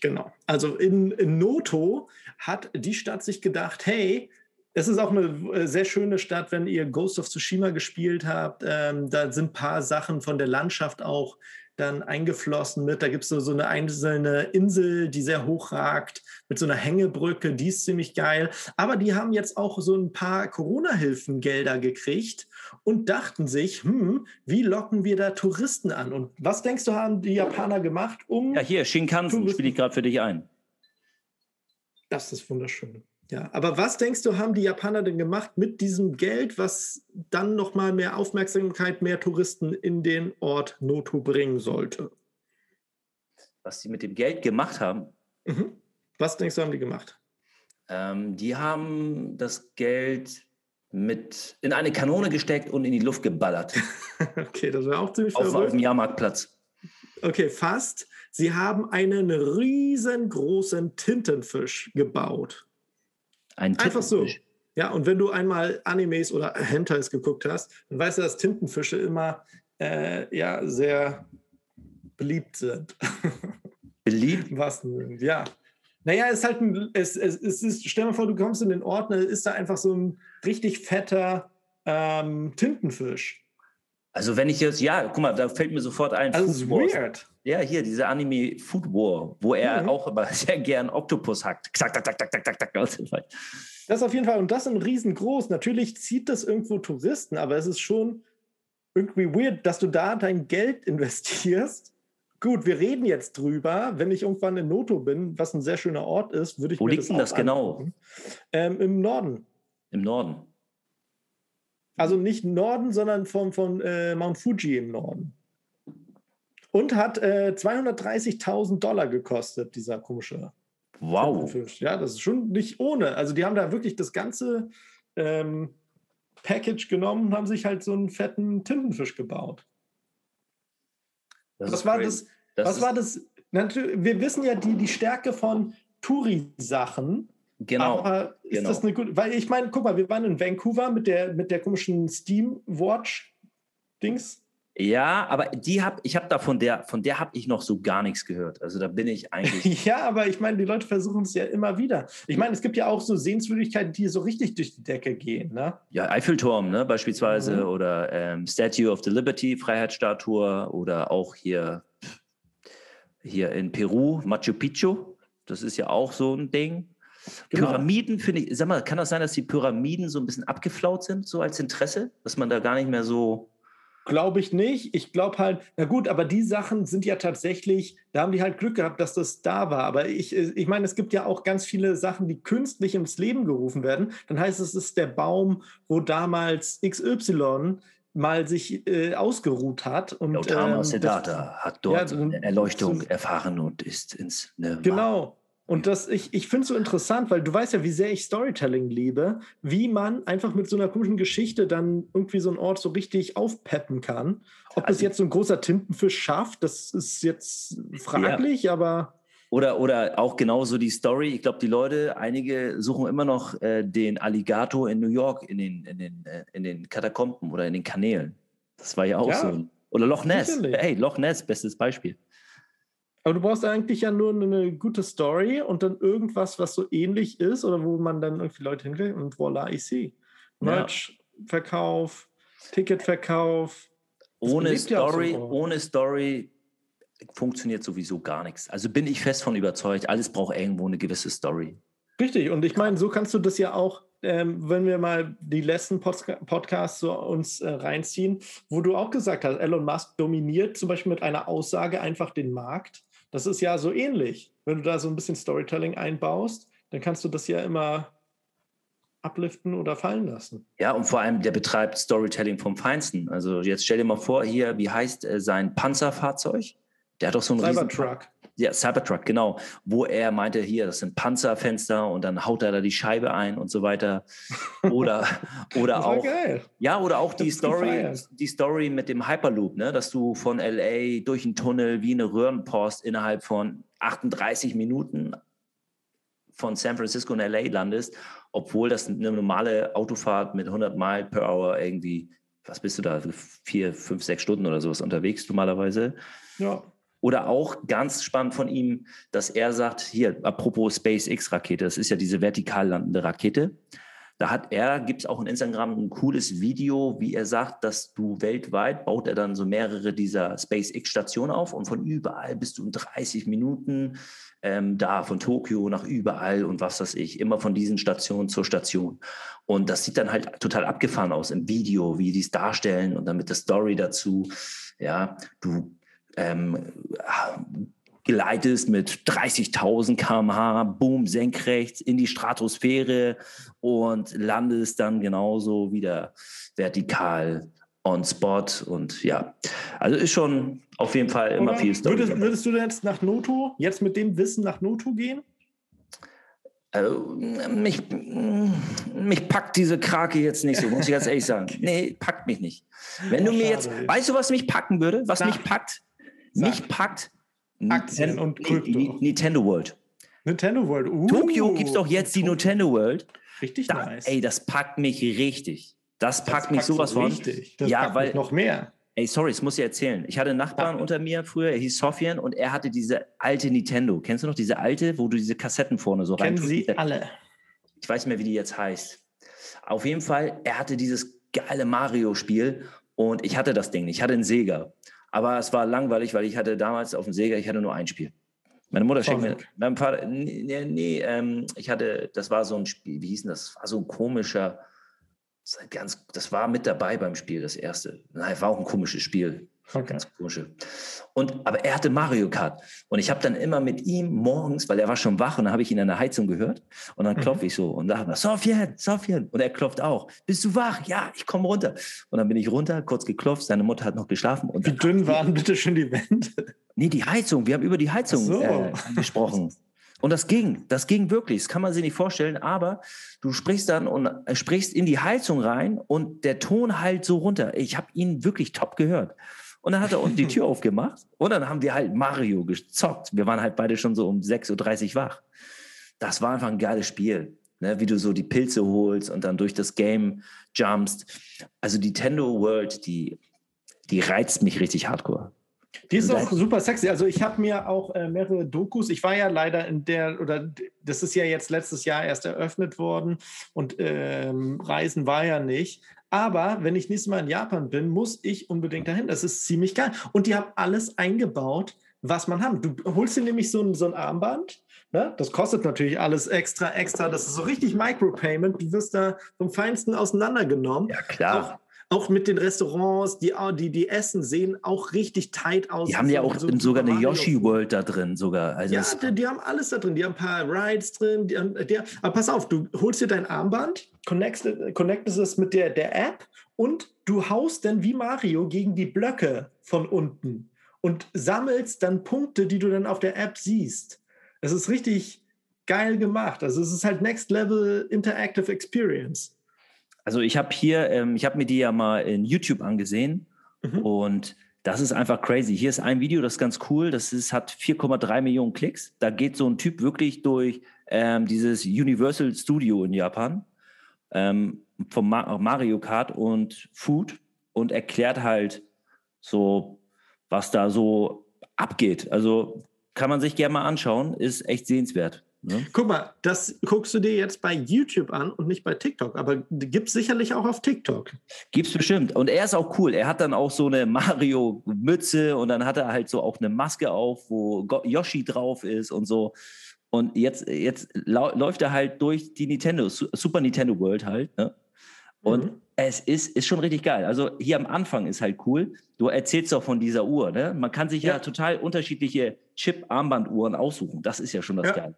Speaker 1: Genau. Also in, in Noto hat die Stadt sich gedacht, hey, es ist auch eine äh, sehr schöne Stadt, wenn ihr Ghost of Tsushima gespielt habt. Ähm, da sind ein paar Sachen von der Landschaft auch dann eingeflossen mit. Da gibt es so, so eine einzelne Insel, die sehr hoch ragt, mit so einer Hängebrücke, die ist ziemlich geil. Aber die haben jetzt auch so ein paar Corona-Hilfengelder gekriegt und dachten sich, hm, wie locken wir da Touristen an? Und was denkst du, haben die Japaner gemacht, um.
Speaker 2: Ja, hier, Shinkansen spiele ich gerade für dich ein.
Speaker 1: Das ist wunderschön. Ja, aber was denkst du, haben die Japaner denn gemacht mit diesem Geld, was dann nochmal mehr Aufmerksamkeit, mehr Touristen in den Ort Noto bringen sollte?
Speaker 2: Was sie mit dem Geld gemacht haben?
Speaker 1: Mhm. Was denkst du, haben die gemacht?
Speaker 2: Ähm, die haben das Geld mit in eine Kanone gesteckt und in die Luft geballert.
Speaker 1: okay, das wäre auch ziemlich
Speaker 2: auf, auf dem Jahrmarktplatz.
Speaker 1: Okay, fast. Sie haben einen riesengroßen Tintenfisch gebaut.
Speaker 2: Ein
Speaker 1: Einfach so. Ja, und wenn du einmal Animes oder Hentais geguckt hast, dann weißt du, dass Tintenfische immer äh, ja, sehr beliebt sind.
Speaker 2: Beliebt?
Speaker 1: Was? Ja. Naja, es ist halt ein, es, es, es ist, stell dir mal vor, du kommst in den Ort, da ist da einfach so ein richtig fetter ähm, Tintenfisch.
Speaker 2: Also wenn ich jetzt, ja, guck mal, da fällt mir sofort ein.
Speaker 1: Food Wars. weird.
Speaker 2: Ja, hier, diese Anime Food War, wo er mhm. auch immer sehr gern Oktopus hackt. Zack, zack, zack, zack, zack, zack,
Speaker 1: Das ist auf jeden Fall, und das ist riesengroß. Natürlich zieht das irgendwo Touristen, aber es ist schon irgendwie weird, dass du da dein Geld investierst. Gut, wir reden jetzt drüber. Wenn ich irgendwann in Noto bin, was ein sehr schöner Ort ist, würde ich
Speaker 2: Wo mir liegt das denn das genau?
Speaker 1: Ähm, Im Norden.
Speaker 2: Im Norden.
Speaker 1: Also nicht Norden, sondern von, von äh, Mount Fuji im Norden. Und hat äh, 230.000 Dollar gekostet, dieser komische.
Speaker 2: Wow.
Speaker 1: Ja, das ist schon nicht ohne. Also die haben da wirklich das ganze ähm, Package genommen und haben sich halt so einen fetten Tintenfisch gebaut. Das was war das? das was war das? Wir wissen ja die, die Stärke von Touri-Sachen.
Speaker 2: Genau.
Speaker 1: Aber ist
Speaker 2: genau.
Speaker 1: das eine gute? Weil ich meine, guck mal, wir waren in Vancouver mit der, mit der komischen Steam Watch-Dings.
Speaker 2: Ja, aber die hab, ich habe da von der, von der habe ich noch so gar nichts gehört. Also da bin ich eigentlich.
Speaker 1: ja, aber ich meine, die Leute versuchen es ja immer wieder. Ich meine, es gibt ja auch so Sehenswürdigkeiten, die so richtig durch die Decke gehen, ne?
Speaker 2: Ja, Eiffelturm, ne, beispielsweise, mhm. oder ähm, Statue of the Liberty, Freiheitsstatue, oder auch hier, hier in Peru, Machu Picchu. Das ist ja auch so ein Ding. Genau. Pyramiden finde ich, sag mal, kann das sein, dass die Pyramiden so ein bisschen abgeflaut sind, so als Interesse, dass man da gar nicht mehr so
Speaker 1: Glaube ich nicht. Ich glaube halt, na gut, aber die Sachen sind ja tatsächlich, da haben die halt Glück gehabt, dass das da war. Aber ich, ich meine, es gibt ja auch ganz viele Sachen, die künstlich ins Leben gerufen werden. Dann heißt es, es ist der Baum, wo damals XY mal sich äh, ausgeruht hat. Und,
Speaker 2: Gautama ähm, Siddhartha hat dort ja, eine Erleuchtung so, erfahren und ist ins
Speaker 1: Nirvana. Genau. Und das, ich, ich finde es so interessant, weil du weißt ja, wie sehr ich Storytelling liebe, wie man einfach mit so einer komischen Geschichte dann irgendwie so einen Ort so richtig aufpeppen kann. Ob also, es jetzt so ein großer Tintenfisch schafft, das ist jetzt fraglich, ja. aber.
Speaker 2: Oder, oder auch genauso die Story. Ich glaube, die Leute, einige suchen immer noch äh, den Alligator in New York in den, in, den, äh, in den Katakomben oder in den Kanälen. Das war ja auch ja, so. Oder Loch Ness. Sicherlich. Hey, Loch Ness, bestes Beispiel.
Speaker 1: Aber du brauchst eigentlich ja nur eine gute Story und dann irgendwas, was so ähnlich ist oder wo man dann irgendwie Leute hingeht und voila, ich sehe. Merch-Verkauf, Ticketverkauf.
Speaker 2: Ohne Story, ja so ohne Story funktioniert sowieso gar nichts. Also bin ich fest von überzeugt, alles braucht irgendwo eine gewisse Story.
Speaker 1: Richtig, und ich meine, so kannst du das ja auch, ähm, wenn wir mal die letzten Pod Podcasts so uns äh, reinziehen, wo du auch gesagt hast, Elon Musk dominiert zum Beispiel mit einer Aussage einfach den Markt das ist ja so ähnlich. Wenn du da so ein bisschen Storytelling einbaust, dann kannst du das ja immer abliften oder fallen lassen.
Speaker 2: Ja, und vor allem, der betreibt Storytelling vom Feinsten. Also jetzt stell dir mal vor, hier, wie heißt äh, sein Panzerfahrzeug? Der hat doch so einen
Speaker 1: Cybertruck.
Speaker 2: Ja, Cybertruck, genau. Wo er meinte, hier, das sind Panzerfenster und dann haut er da die Scheibe ein und so weiter. Oder, oder auch. Geil. Ja, oder auch die Story, die Story mit dem Hyperloop, ne? dass du von LA durch einen Tunnel wie eine Röhrenpost innerhalb von 38 Minuten von San Francisco in LA landest, obwohl das eine normale Autofahrt mit 100 Mile per Hour irgendwie was bist du da, vier, fünf, sechs Stunden oder sowas unterwegs normalerweise.
Speaker 1: Ja.
Speaker 2: Oder auch ganz spannend von ihm, dass er sagt, hier, apropos SpaceX-Rakete, das ist ja diese vertikal landende Rakete. Da hat er, gibt es auch in Instagram ein cooles Video, wie er sagt, dass du weltweit baut er dann so mehrere dieser SpaceX-Stationen auf und von überall bist du in 30 Minuten ähm, da, von Tokio nach überall und was weiß ich, immer von diesen Stationen zur Station. Und das sieht dann halt total abgefahren aus im Video, wie die es darstellen und dann mit der Story dazu. Ja, du ähm, gleitest mit 30.000 km/h, boom, senkrecht in die Stratosphäre und landest dann genauso wieder vertikal on spot und ja, also ist schon auf jeden Fall immer Oder viel
Speaker 1: Story. Würdest, würdest, du jetzt nach Noto, jetzt mit dem Wissen nach Noto gehen?
Speaker 2: Also, mich, mich packt diese Krake jetzt nicht so, muss ich ganz ehrlich sagen. Nee, packt mich nicht. Wenn du mir jetzt, weißt du, was mich packen würde? Was Sag. mich packt? Sag. Mich packt
Speaker 1: Aktien und Krypto.
Speaker 2: Nintendo World.
Speaker 1: Nintendo World. Uh,
Speaker 2: Tokio gibt es doch jetzt die Nintendo World.
Speaker 1: Richtig
Speaker 2: da,
Speaker 1: nice.
Speaker 2: Ey, das packt mich richtig. Das packt das mich sowas
Speaker 1: so
Speaker 2: von.
Speaker 1: Richtig. Das ja, weil noch mehr.
Speaker 2: Ey, sorry, das muss ich erzählen. Ich hatte einen Nachbarn ja. unter mir früher, er hieß Sofian und er hatte diese alte Nintendo. Kennst du noch diese alte, wo du diese Kassetten vorne so
Speaker 1: rein Kennen sie alle.
Speaker 2: Ich weiß nicht mehr, wie die jetzt heißt. Auf jeden Fall, er hatte dieses geile Mario-Spiel und ich hatte das Ding. Ich hatte einen Sega. Aber es war langweilig, weil ich hatte damals auf dem Sega, ich hatte nur ein Spiel. Meine Mutter schenkt mir, mein Vater, nee, nee ähm, ich hatte, das war so ein Spiel, wie hieß denn das? das war so ein komischer, ganz, das war mit dabei beim Spiel, das erste. Nein, war auch ein komisches Spiel. Okay. Ganz komische. Und, aber er hatte Mario Kart. Und ich habe dann immer mit ihm morgens, weil er war schon wach und dann habe ich ihn an der Heizung gehört. Und dann klopfe mhm. ich so und wir, Sofian, Sofian. Und er klopft auch. Bist du wach? Ja, ich komme runter. Und dann bin ich runter, kurz geklopft. Seine Mutter hat noch geschlafen. Und
Speaker 1: Wie dünn waren bitte schon die Wände?
Speaker 2: Nee, die Heizung. Wir haben über die Heizung so. äh, gesprochen. Und das ging, das ging wirklich. Das kann man sich nicht vorstellen, aber du sprichst dann und äh, sprichst in die Heizung rein und der Ton halt so runter. Ich habe ihn wirklich top gehört. Und dann hat er unten die Tür aufgemacht und dann haben wir halt Mario gezockt. Wir waren halt beide schon so um 6.30 Uhr wach. Das war einfach ein geiles Spiel. Ne? Wie du so die Pilze holst und dann durch das Game jumpst. Also die Tendo World, die, die reizt mich richtig hardcore.
Speaker 1: Die ist auch super sexy. Also ich habe mir auch äh, mehrere Dokus. Ich war ja leider in der, oder das ist ja jetzt letztes Jahr erst eröffnet worden und ähm, Reisen war ja nicht. Aber wenn ich nächstes Mal in Japan bin, muss ich unbedingt dahin. Das ist ziemlich geil. Und die haben alles eingebaut, was man hat. Du holst dir nämlich so ein, so ein Armband. Ne? Das kostet natürlich alles extra, extra. Das ist so richtig Micropayment. Du wirst da vom Feinsten auseinandergenommen.
Speaker 2: Ja, klar.
Speaker 1: Auch auch mit den Restaurants, die, die, die Essen sehen auch richtig tight aus.
Speaker 2: Die haben ja auch so sogar eine Yoshi World da drin sogar.
Speaker 1: Also ja, die, die, haben alles da drin. Die haben ein paar Rides drin. Die haben, die, aber pass auf, du holst dir dein Armband, connectest, connectest es mit der, der App und du haust dann wie Mario gegen die Blöcke von unten und sammelst dann Punkte, die du dann auf der App siehst. Es ist richtig geil gemacht. Also es ist halt Next Level Interactive Experience.
Speaker 2: Also ich habe hier, ähm, ich habe mir die ja mal in YouTube angesehen mhm. und das ist einfach crazy. Hier ist ein Video, das ist ganz cool. Das ist, hat 4,3 Millionen Klicks. Da geht so ein Typ wirklich durch ähm, dieses Universal Studio in Japan ähm, vom Ma Mario Kart und Food und erklärt halt so, was da so abgeht. Also kann man sich gerne mal anschauen, ist echt sehenswert.
Speaker 1: Ne? Guck mal, das guckst du dir jetzt bei YouTube an und nicht bei TikTok, aber gibt es sicherlich auch auf TikTok.
Speaker 2: Gibt es bestimmt. Und er ist auch cool. Er hat dann auch so eine Mario-Mütze und dann hat er halt so auch eine Maske auf, wo Yoshi drauf ist und so. Und jetzt, jetzt läuft er halt durch die Nintendo, Super Nintendo World halt. Ne? Und mhm. es ist, ist schon richtig geil. Also hier am Anfang ist halt cool. Du erzählst doch von dieser Uhr. Ne? Man kann sich ja, ja total unterschiedliche Chip-Armbanduhren aussuchen. Das ist ja schon das ja. Geile.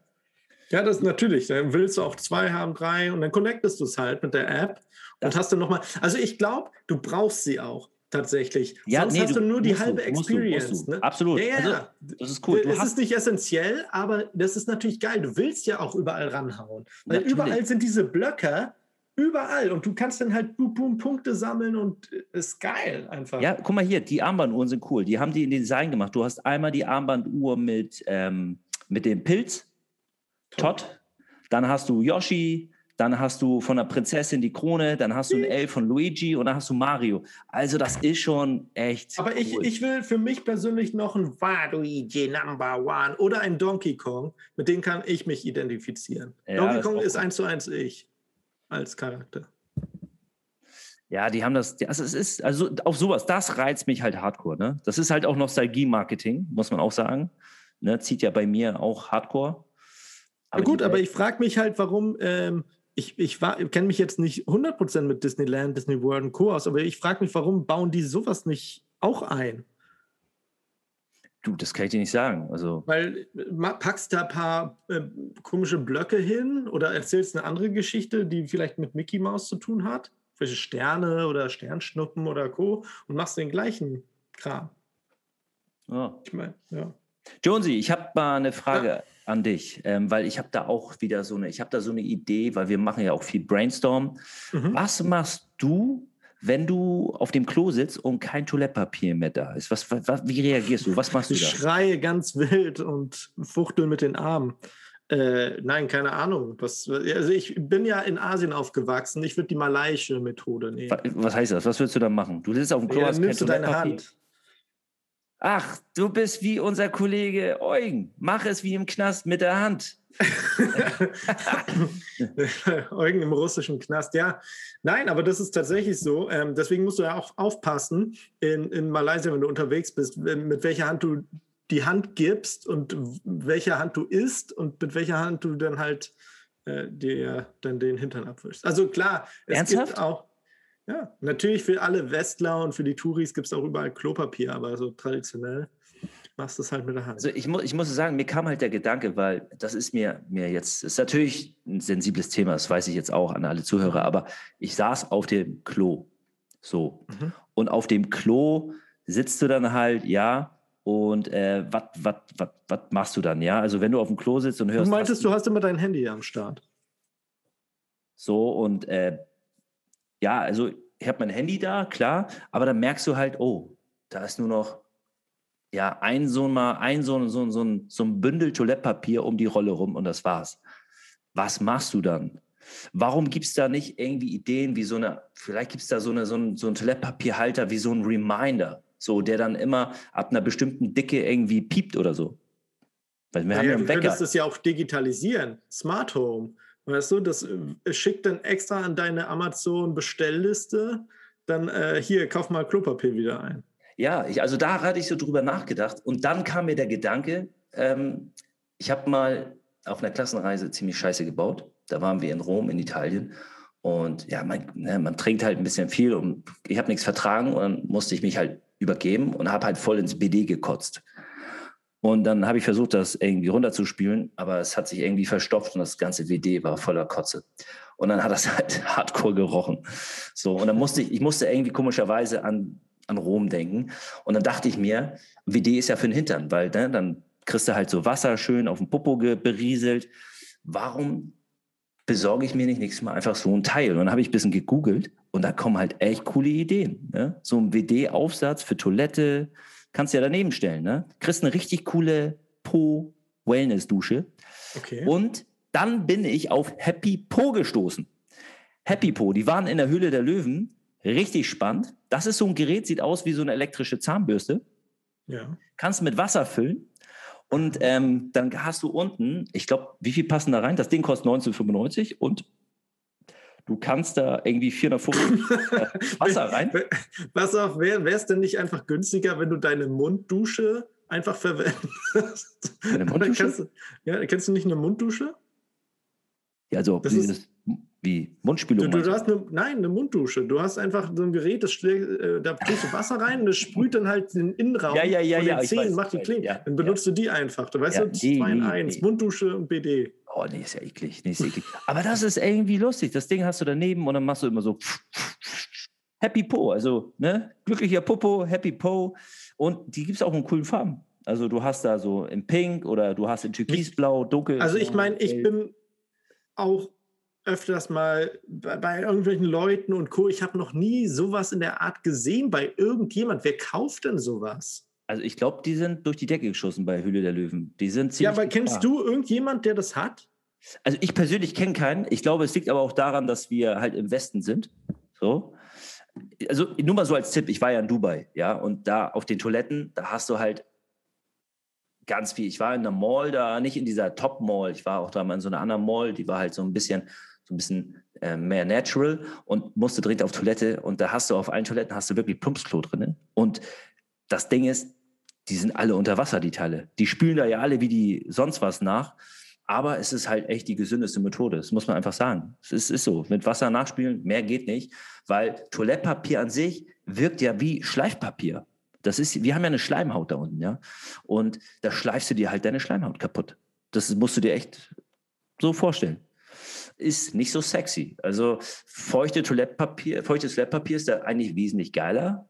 Speaker 1: Ja, das natürlich. Dann willst du auch zwei haben, drei und dann connectest du es halt mit der App und das hast du nochmal. Also ich glaube, du brauchst sie auch tatsächlich.
Speaker 2: Ja,
Speaker 1: Sonst
Speaker 2: nee,
Speaker 1: hast du, nur die halbe
Speaker 2: du,
Speaker 1: Experience.
Speaker 2: Musst du, musst du. Ne? Absolut.
Speaker 1: Ja, ja. Also,
Speaker 2: das ist cool.
Speaker 1: Du es ist nicht essentiell, aber das ist natürlich geil. Du willst ja auch überall ranhauen. Weil natürlich. überall sind diese Blöcke, überall. Und du kannst dann halt boom, boom, Punkte sammeln und ist geil einfach.
Speaker 2: Ja, guck mal hier, die Armbanduhren sind cool. Die haben die in Design gemacht. Du hast einmal die Armbanduhr mit, ähm, mit dem Pilz, Todd. Dann hast du Yoshi, dann hast du von der Prinzessin die Krone, dann hast du ein L von Luigi und dann hast du Mario. Also das ist schon echt.
Speaker 1: Aber ich, ich will für mich persönlich noch ein Waluigi Number One oder ein Donkey Kong, mit dem kann ich mich identifizieren. Ja, Donkey Kong ist eins zu eins ich als Charakter.
Speaker 2: Ja, die haben das, also es ist, also auf sowas, das reizt mich halt hardcore, ne? Das ist halt auch Nostalgie-Marketing, muss man auch sagen. Ne? Zieht ja bei mir auch hardcore.
Speaker 1: Aber gut, aber ich frage mich halt, warum, ähm, ich, ich, ich kenne mich jetzt nicht 100% mit Disneyland, Disney World und Co. aus, aber ich frage mich, warum bauen die sowas nicht auch ein?
Speaker 2: Du, das kann ich dir nicht sagen. Also
Speaker 1: Weil packst da ein paar äh, komische Blöcke hin oder erzählst eine andere Geschichte, die vielleicht mit Mickey Mouse zu tun hat? Welche Sterne oder Sternschnuppen oder Co. und machst den gleichen Kram.
Speaker 2: Oh. Ich meine, ja. Jonesy, ich habe mal eine Frage. Ja an dich, ähm, weil ich habe da auch wieder so eine, ich habe da so eine Idee, weil wir machen ja auch viel Brainstorm. Mhm. Was machst du, wenn du auf dem Klo sitzt und kein Toilettpapier mehr da ist? Was, was, wie reagierst du? Was machst du da?
Speaker 1: Ich schreie ganz wild und fuchtel mit den Armen. Äh, nein, keine Ahnung. Was, also ich bin ja in Asien aufgewachsen. Ich würde die malaiische Methode nehmen.
Speaker 2: Was heißt das? Was würdest du da machen? Du sitzt auf dem Klo, ja,
Speaker 1: hast nimmst du deine Hand.
Speaker 2: Ach, du bist wie unser Kollege Eugen. Mach es wie im Knast mit der Hand.
Speaker 1: Eugen im russischen Knast, ja. Nein, aber das ist tatsächlich so. Ähm, deswegen musst du ja auch aufpassen in, in Malaysia, wenn du unterwegs bist, mit welcher Hand du die Hand gibst und welcher Hand du isst und mit welcher Hand du dann halt äh, dir dann den Hintern abwischst. Also klar,
Speaker 2: es Ernsthaft?
Speaker 1: gibt auch ja, natürlich für alle Westler und für die Touris gibt es auch überall Klopapier, aber so traditionell machst du es halt mit der Hand.
Speaker 2: Also ich, mu ich muss sagen, mir kam halt der Gedanke, weil das ist mir, mir jetzt, ist natürlich ein sensibles Thema, das weiß ich jetzt auch an alle Zuhörer, aber ich saß auf dem Klo. So. Mhm. Und auf dem Klo sitzt du dann halt, ja, und äh, was machst du dann, ja? Also wenn du auf dem Klo sitzt und hörst.
Speaker 1: Du meintest, du hast immer dein Handy am Start.
Speaker 2: So, und äh, ja, also ich habe mein Handy da, klar, aber dann merkst du halt, oh, da ist nur noch ja, ein so mal ein so, so, so, ein, so ein Bündel Toilettpapier um die Rolle rum und das war's. Was machst du dann? Warum gibt es da nicht irgendwie Ideen wie so eine, vielleicht gibt es da so, eine, so, ein, so einen Toilettpapierhalter wie so ein Reminder, so der dann immer ab einer bestimmten Dicke irgendwie piept oder so?
Speaker 1: Weil wir ja, haben ja, einen Wecker. Du könntest es ja auch digitalisieren, Smart Home. Weißt du, das äh, schickt dann extra an deine Amazon-Bestellliste, dann äh, hier, kauf mal Klopapier wieder ein.
Speaker 2: Ja, ich, also da hatte ich so drüber nachgedacht. Und dann kam mir der Gedanke, ähm, ich habe mal auf einer Klassenreise ziemlich scheiße gebaut. Da waren wir in Rom, in Italien. Und ja, man, ne, man trinkt halt ein bisschen viel und ich habe nichts vertragen und dann musste ich mich halt übergeben und habe halt voll ins BD gekotzt. Und dann habe ich versucht, das irgendwie runterzuspielen, aber es hat sich irgendwie verstopft und das ganze WD war voller Kotze. Und dann hat das halt hardcore gerochen. So, und dann musste ich, ich musste irgendwie komischerweise an, an Rom denken. Und dann dachte ich mir, WD ist ja für den Hintern, weil ne, dann kriegst du halt so Wasser schön auf dem Popo berieselt. Warum besorge ich mir nicht nächstes Mal einfach so ein Teil? Und dann habe ich ein bisschen gegoogelt und da kommen halt echt coole Ideen. Ne? So ein WD-Aufsatz für Toilette, kannst du ja daneben stellen. Ne? Kriegst eine richtig coole Po-Wellness-Dusche. Okay. Und dann bin ich auf Happy Po gestoßen. Happy Po, die waren in der Höhle der Löwen. Richtig spannend. Das ist so ein Gerät, sieht aus wie so eine elektrische Zahnbürste. Ja. Kannst mit Wasser füllen. Und ähm, dann hast du unten, ich glaube, wie viel passen da rein? Das Ding kostet 1995 und du kannst da irgendwie 450 äh, Wasser rein.
Speaker 1: Pass auf, wäre es denn nicht einfach günstiger, wenn du deine Munddusche einfach verwendest? Eine Munddusche? Kennst du, ja, kennst du nicht eine Munddusche?
Speaker 2: Ja, also das ist, wie Mundspülung.
Speaker 1: Du, du hast eine, nein, eine Munddusche. Du hast einfach so ein Gerät, das äh, da tust du Wasser rein und das sprüht dann halt den Innenraum
Speaker 2: ja, ja, ja,
Speaker 1: von
Speaker 2: den
Speaker 1: ja, Zähnen, macht die. Ja, dann benutzt du die einfach. Du weißt ja, du, 2 in 1, Munddusche und BD.
Speaker 2: Oh, nee, ist ja eklig. Nee, ist eklig. Aber das ist irgendwie lustig. Das Ding hast du daneben und dann machst du immer so Happy Po. Also, ne? Glücklicher Popo, Happy Po. Und die gibt es auch in coolen Farben. Also, du hast da so in Pink oder du hast in Türkisblau, dunkel.
Speaker 1: Also, ich meine, ich bin auch öfters mal bei, bei, irgendwelchen Leuten und Co. Ich habe noch nie sowas in der Art gesehen bei irgendjemand. Wer kauft denn sowas?
Speaker 2: Also ich glaube, die sind durch die Decke geschossen bei Höhle der Löwen. Die sind
Speaker 1: Ja, aber kennst du irgendjemand, der das hat?
Speaker 2: Also ich persönlich kenne keinen. Ich glaube, es liegt aber auch daran, dass wir halt im Westen sind. So. Also nur mal so als Tipp, ich war ja in Dubai, ja, und da auf den Toiletten, da hast du halt ganz viel. Ich war in einer Mall da, nicht in dieser Top-Mall, ich war auch da mal in so einer anderen Mall, die war halt so ein bisschen, so ein bisschen äh, mehr natural und musste dringend auf Toilette und da hast du auf allen Toiletten hast du wirklich Plumpsklo drin. Und das Ding ist, die sind alle unter Wasser, die Teile. Die spülen da ja alle wie die sonst was nach. Aber es ist halt echt die gesündeste Methode. Das muss man einfach sagen. Es ist, ist so. Mit Wasser nachspülen, mehr geht nicht, weil Toilettpapier an sich wirkt ja wie Schleifpapier. Das ist, wir haben ja eine Schleimhaut da unten, ja. Und da schleifst du dir halt deine Schleimhaut kaputt. Das musst du dir echt so vorstellen. Ist nicht so sexy. Also feuchte Toilettpapier, feuchtes Toilettpapier ist da eigentlich wesentlich geiler,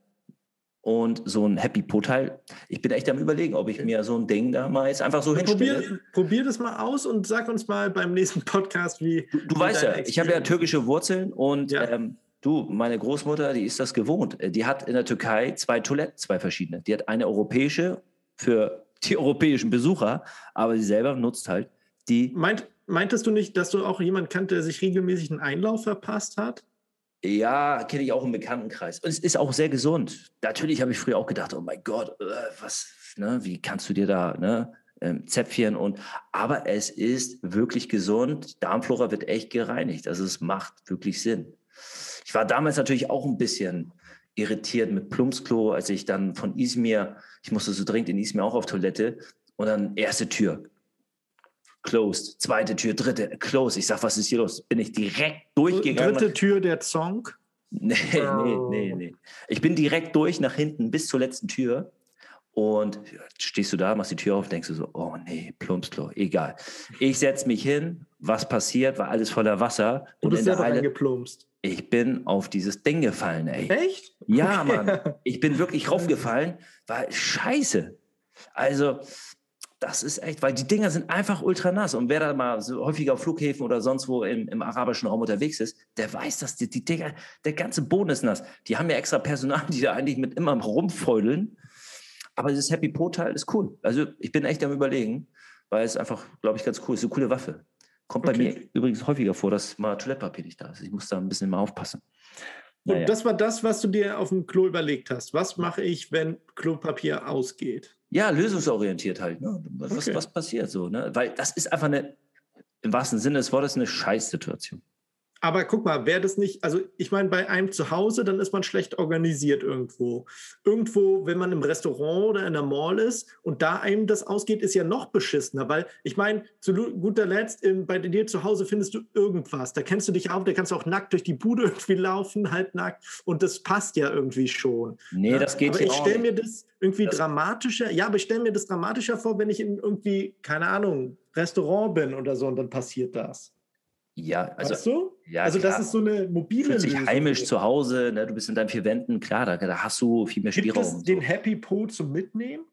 Speaker 2: und so ein Happy Po-Teil. Ich bin echt am überlegen, ob ich mir so ein Ding da mal jetzt einfach so hinstelle.
Speaker 1: Probier, probier das mal aus und sag uns mal beim nächsten Podcast, wie.
Speaker 2: Du, du weißt ja, ich habe ja türkische Wurzeln und ja. ähm, du, meine Großmutter, die ist das gewohnt. Die hat in der Türkei zwei Toiletten, zwei verschiedene. Die hat eine europäische für die europäischen Besucher, aber sie selber nutzt halt die.
Speaker 1: Meint, meintest du nicht, dass du auch jemanden kannt, der sich regelmäßig einen Einlauf verpasst hat?
Speaker 2: Ja, kenne ich auch im Bekanntenkreis. Und es ist auch sehr gesund. Natürlich habe ich früher auch gedacht, oh mein Gott, äh, was, ne, wie kannst du dir da, ne, ähm, Zäpfchen und, aber es ist wirklich gesund. Darmflora wird echt gereinigt. Also es macht wirklich Sinn. Ich war damals natürlich auch ein bisschen irritiert mit Plumpsklo, als ich dann von Izmir, ich musste so dringend in Izmir auch auf Toilette und dann erste Tür, closed. Zweite Tür, dritte, closed. Ich sag, was ist hier los? Bin ich direkt durchgegangen.
Speaker 1: Dritte Tür der Song?
Speaker 2: Nee, nee, nee, nee. Ich bin direkt durch nach hinten bis zur letzten Tür. Und stehst du da, machst die Tür auf, denkst du so, oh nee, Plumpsklo, egal. Ich setze mich hin, was passiert, war alles voller Wasser.
Speaker 1: Und, du bist selber reingeplumpst.
Speaker 2: Ich bin auf dieses Ding gefallen, ey.
Speaker 1: Echt?
Speaker 2: Ja, okay. Mann. Ich bin wirklich raufgefallen, war scheiße. Also, das ist echt, weil die Dinger sind einfach ultra nass. Und wer da mal so häufiger auf Flughäfen oder sonst wo im, im arabischen Raum unterwegs ist, der weiß, dass die, die Dinger, der ganze Boden ist nass. Die haben ja extra Personal, die da eigentlich mit immer rumfeudeln. Aber dieses Happy Po-Teil ist cool. Also ich bin echt am überlegen, weil es einfach, glaube ich, ganz cool ist. Eine coole Waffe. Kommt bei mir übrigens häufiger vor, dass mal Toilettpapier nicht da ist. Ich muss da ein bisschen mal aufpassen.
Speaker 1: Naja. Und das war das, was du dir auf dem Klo überlegt hast. Was mache ich, wenn Klopapier ausgeht?
Speaker 2: Ja, lösungsorientiert halt. Ne? Was, okay. was passiert so? Ne? Weil das ist einfach eine, im wahrsten Sinne des Wortes, eine Scheißsituation.
Speaker 1: Aber guck mal, wäre das nicht, also ich meine, bei einem zu Hause, dann ist man schlecht organisiert irgendwo. Irgendwo, wenn man im Restaurant oder in der Mall ist und da einem das ausgeht, ist ja noch beschissener, weil ich meine, zu guter Letzt, in, bei dir zu Hause findest du irgendwas. Da kennst du dich auch, da kannst du auch nackt durch die Bude irgendwie laufen, halbnackt und das passt ja irgendwie schon.
Speaker 2: Nee, ja? das geht
Speaker 1: Aber ich stelle mir das irgendwie das dramatischer, ja, aber ich stelle mir das dramatischer vor, wenn ich in irgendwie, keine Ahnung, Restaurant bin oder so und dann passiert das.
Speaker 2: Ja, also.
Speaker 1: Weißt du?
Speaker 2: Ja,
Speaker 1: also, klar. das ist so eine mobile
Speaker 2: Fühlt sich heimisch zu Hause, ne? du bist in deinen vier Wänden, klar, da, da hast du viel mehr Spielraum. Gibt
Speaker 1: es den so. Happy Po zum Mitnehmen?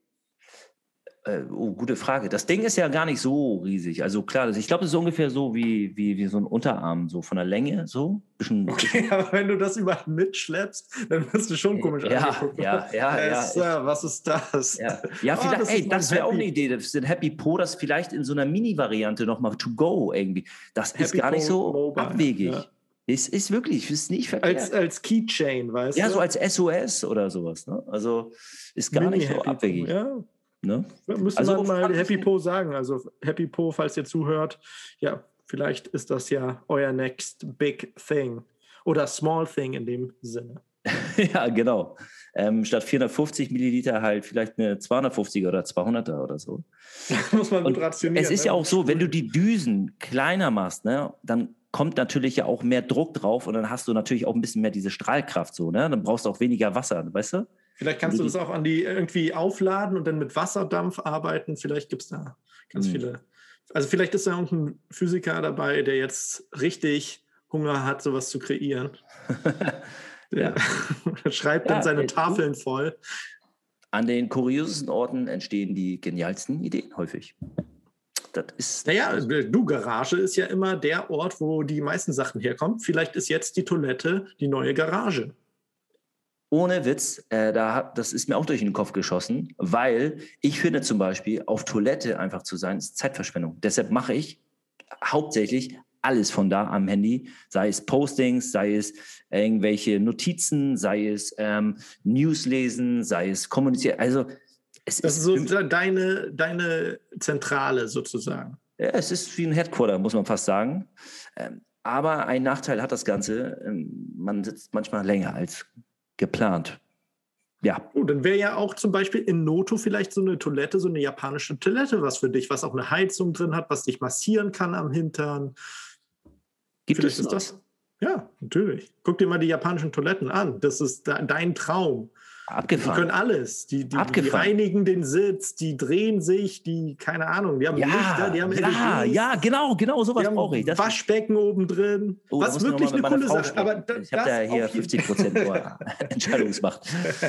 Speaker 2: Äh, oh, gute Frage. Das Ding ist ja gar nicht so riesig. Also klar, ich glaube, es ist ungefähr so wie, wie, wie so ein Unterarm, so von der Länge, so.
Speaker 1: Bisschen, okay, aber wenn du das überall mitschleppst, dann wirst du schon komisch
Speaker 2: ja, angeguckt. Ja, ja,
Speaker 1: ja. ja. Was ist das?
Speaker 2: Ja, ja oh, vielleicht, das ey, das wäre auch eine Idee. Das ist ein Happy Po, das vielleicht in so einer Mini-Variante nochmal to go irgendwie. Das Happy ist gar nicht so Mobile, abwegig. Ja. Es ist wirklich, ist nicht verkehrt.
Speaker 1: Als, als Keychain, weißt
Speaker 2: ja,
Speaker 1: du?
Speaker 2: Ja, so als SOS oder sowas. Ne? Also ist gar Mini nicht so abwegig.
Speaker 1: Ja, Ne? Müsste also, man mal Happy Po sagen. Also Happy Po, falls ihr zuhört, ja, vielleicht ist das ja euer next big thing. Oder small thing in dem Sinne.
Speaker 2: ja, genau. Ähm, statt 450 Milliliter halt vielleicht eine 250er oder 200er oder so.
Speaker 1: muss man gut rationieren.
Speaker 2: Es ist ne? ja auch so, wenn du die Düsen kleiner machst, ne, dann kommt natürlich ja auch mehr Druck drauf und dann hast du natürlich auch ein bisschen mehr diese Strahlkraft so, ne? Dann brauchst du auch weniger Wasser, weißt du?
Speaker 1: Vielleicht kannst du das auch an die irgendwie aufladen und dann mit Wasserdampf arbeiten. Vielleicht gibt es da ganz mhm. viele. Also vielleicht ist da irgendein Physiker dabei, der jetzt richtig Hunger hat, sowas zu kreieren. der ja. schreibt dann ja, seine Tafeln voll.
Speaker 2: An den kuriosesten Orten entstehen die genialsten Ideen häufig.
Speaker 1: Das ist. Naja, du, Garage ist ja immer der Ort, wo die meisten Sachen herkommen. Vielleicht ist jetzt die Toilette die neue Garage
Speaker 2: ohne Witz, äh, da, das ist mir auch durch den Kopf geschossen, weil ich finde zum Beispiel, auf Toilette einfach zu sein, ist Zeitverschwendung. Deshalb mache ich hauptsächlich alles von da am Handy, sei es Postings, sei es irgendwelche Notizen, sei es ähm, News lesen, sei es kommunizieren. Also
Speaker 1: es das ist so deine, deine Zentrale sozusagen.
Speaker 2: Ja, es ist wie ein Headquarter, muss man fast sagen. Ähm, aber ein Nachteil hat das Ganze, ähm, man sitzt manchmal länger als geplant.
Speaker 1: Ja. Oh, dann wäre ja auch zum Beispiel in Noto vielleicht so eine Toilette, so eine japanische Toilette was für dich, was auch eine Heizung drin hat, was dich massieren kann am Hintern. Gibt vielleicht es ist das? Ja, natürlich. Guck dir mal die japanischen Toiletten an. Das ist dein Traum.
Speaker 2: Abgefahren.
Speaker 1: Die können alles. Die, die, die, reinigen den Sitz, die drehen sich, die, keine Ahnung, die haben
Speaker 2: ja, Lichter, die haben ja, LEDs. Ja, genau, genau, sowas brauche ich.
Speaker 1: Das Waschbecken oben drin. Oh, was wirklich eine coole Sache.
Speaker 2: Aber da, ich habe da hier 50 Prozent Entscheidungsmacht.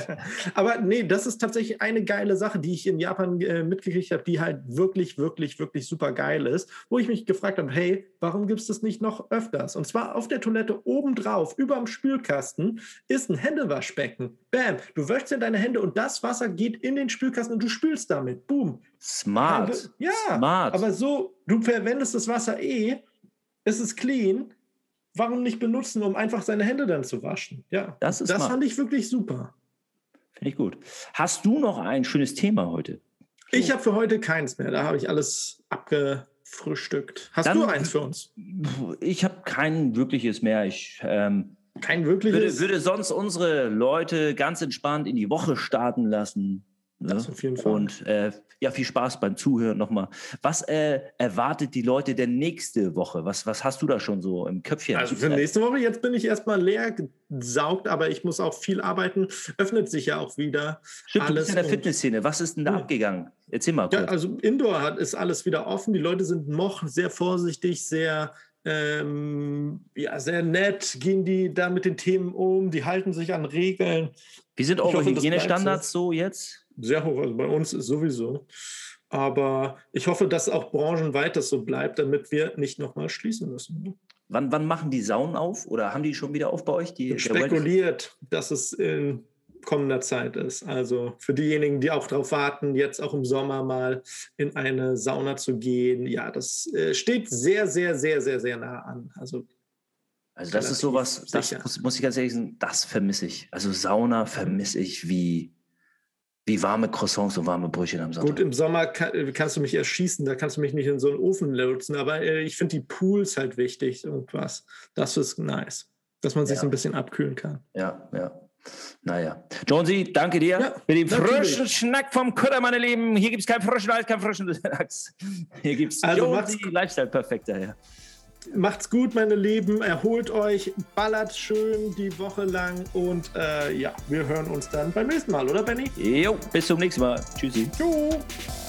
Speaker 1: Aber nee, das ist tatsächlich eine geile Sache, die ich in Japan äh, mitgekriegt habe, die halt wirklich, wirklich, wirklich super geil ist, wo ich mich gefragt habe, hey, warum gibt es das nicht noch öfters? Und zwar auf der Toilette obendrauf, über dem Spülkasten, ist ein Händewaschbecken. Bam, du wäschst in deine Hände und das Wasser geht in den Spülkasten und du spülst damit. Boom.
Speaker 2: Smart.
Speaker 1: Ja, Smart. aber so, du verwendest das Wasser eh, es ist clean. Warum nicht benutzen, um einfach seine Hände dann zu waschen? Ja, das, ist das fand ich wirklich super.
Speaker 2: Finde ich gut. Hast du noch ein schönes Thema heute?
Speaker 1: Ich habe für heute keins mehr. Da habe ich alles abgefrühstückt. Hast Dann, du eins für uns?
Speaker 2: Ich habe kein wirkliches mehr. Ich ähm,
Speaker 1: kein wirkliches.
Speaker 2: Würde, würde sonst unsere Leute ganz entspannt in die Woche starten lassen.
Speaker 1: Ne? Das auf jeden Fall.
Speaker 2: Und äh, ja, viel Spaß beim Zuhören nochmal. Was äh, erwartet die Leute denn nächste Woche? Was, was hast du da schon so im Köpfchen?
Speaker 1: Also für nächste Woche, jetzt bin ich erstmal leer gesaugt, aber ich muss auch viel arbeiten. Öffnet sich ja auch wieder.
Speaker 2: Stimmt, alles du bist in der Fitnessszene. Was ist denn da ja. abgegangen? Erzähl mal
Speaker 1: kurz. Ja, also Indoor hat, ist alles wieder offen. Die Leute sind noch sehr vorsichtig, sehr ähm, ja, sehr nett gehen die da mit den Themen um, die halten sich an Regeln.
Speaker 2: Wie sind eure Hygienestandards so jetzt?
Speaker 1: Sehr hoch, also bei uns ist sowieso. Aber ich hoffe, dass auch branchenweit das so bleibt, damit wir nicht nochmal schließen müssen. Ne?
Speaker 2: Wann, wann machen die Saunen auf oder haben die schon wieder auf bei euch? Die,
Speaker 1: spekuliert, dass es in kommender Zeit ist. Also für diejenigen, die auch darauf warten, jetzt auch im Sommer mal in eine Sauna zu gehen, ja, das äh, steht sehr, sehr, sehr, sehr, sehr nah an. Also,
Speaker 2: also das ist sowas, das muss, muss, ich ganz ehrlich sagen, das vermisse ich. Also Sauna vermisse ich wie, wie warme Croissants und warme Brötchen am Sonntag.
Speaker 1: Gut, im Sommer kann, kannst du mich erschießen, da kannst du mich nicht in so einen Ofen lutschen, aber äh, ich finde die Pools halt wichtig, irgendwas. Das ist nice, dass man sich ja. so ein bisschen abkühlen kann.
Speaker 2: Ja, ja. Naja. Jonesy, danke dir ja, für den frischen Schnack vom Kutter, meine Lieben. Hier gibt es keinen frischen Hals, keinen frischen Lachs. Hier gibt es
Speaker 1: also Jonesy, Lifestyle Perfekter. Ja. Macht's gut, meine Lieben. Erholt euch, ballert schön die Woche lang und äh, ja, wir hören uns dann beim nächsten Mal, oder Benny?
Speaker 2: Jo, bis zum nächsten Mal. Tschüssi.
Speaker 1: Tschüss.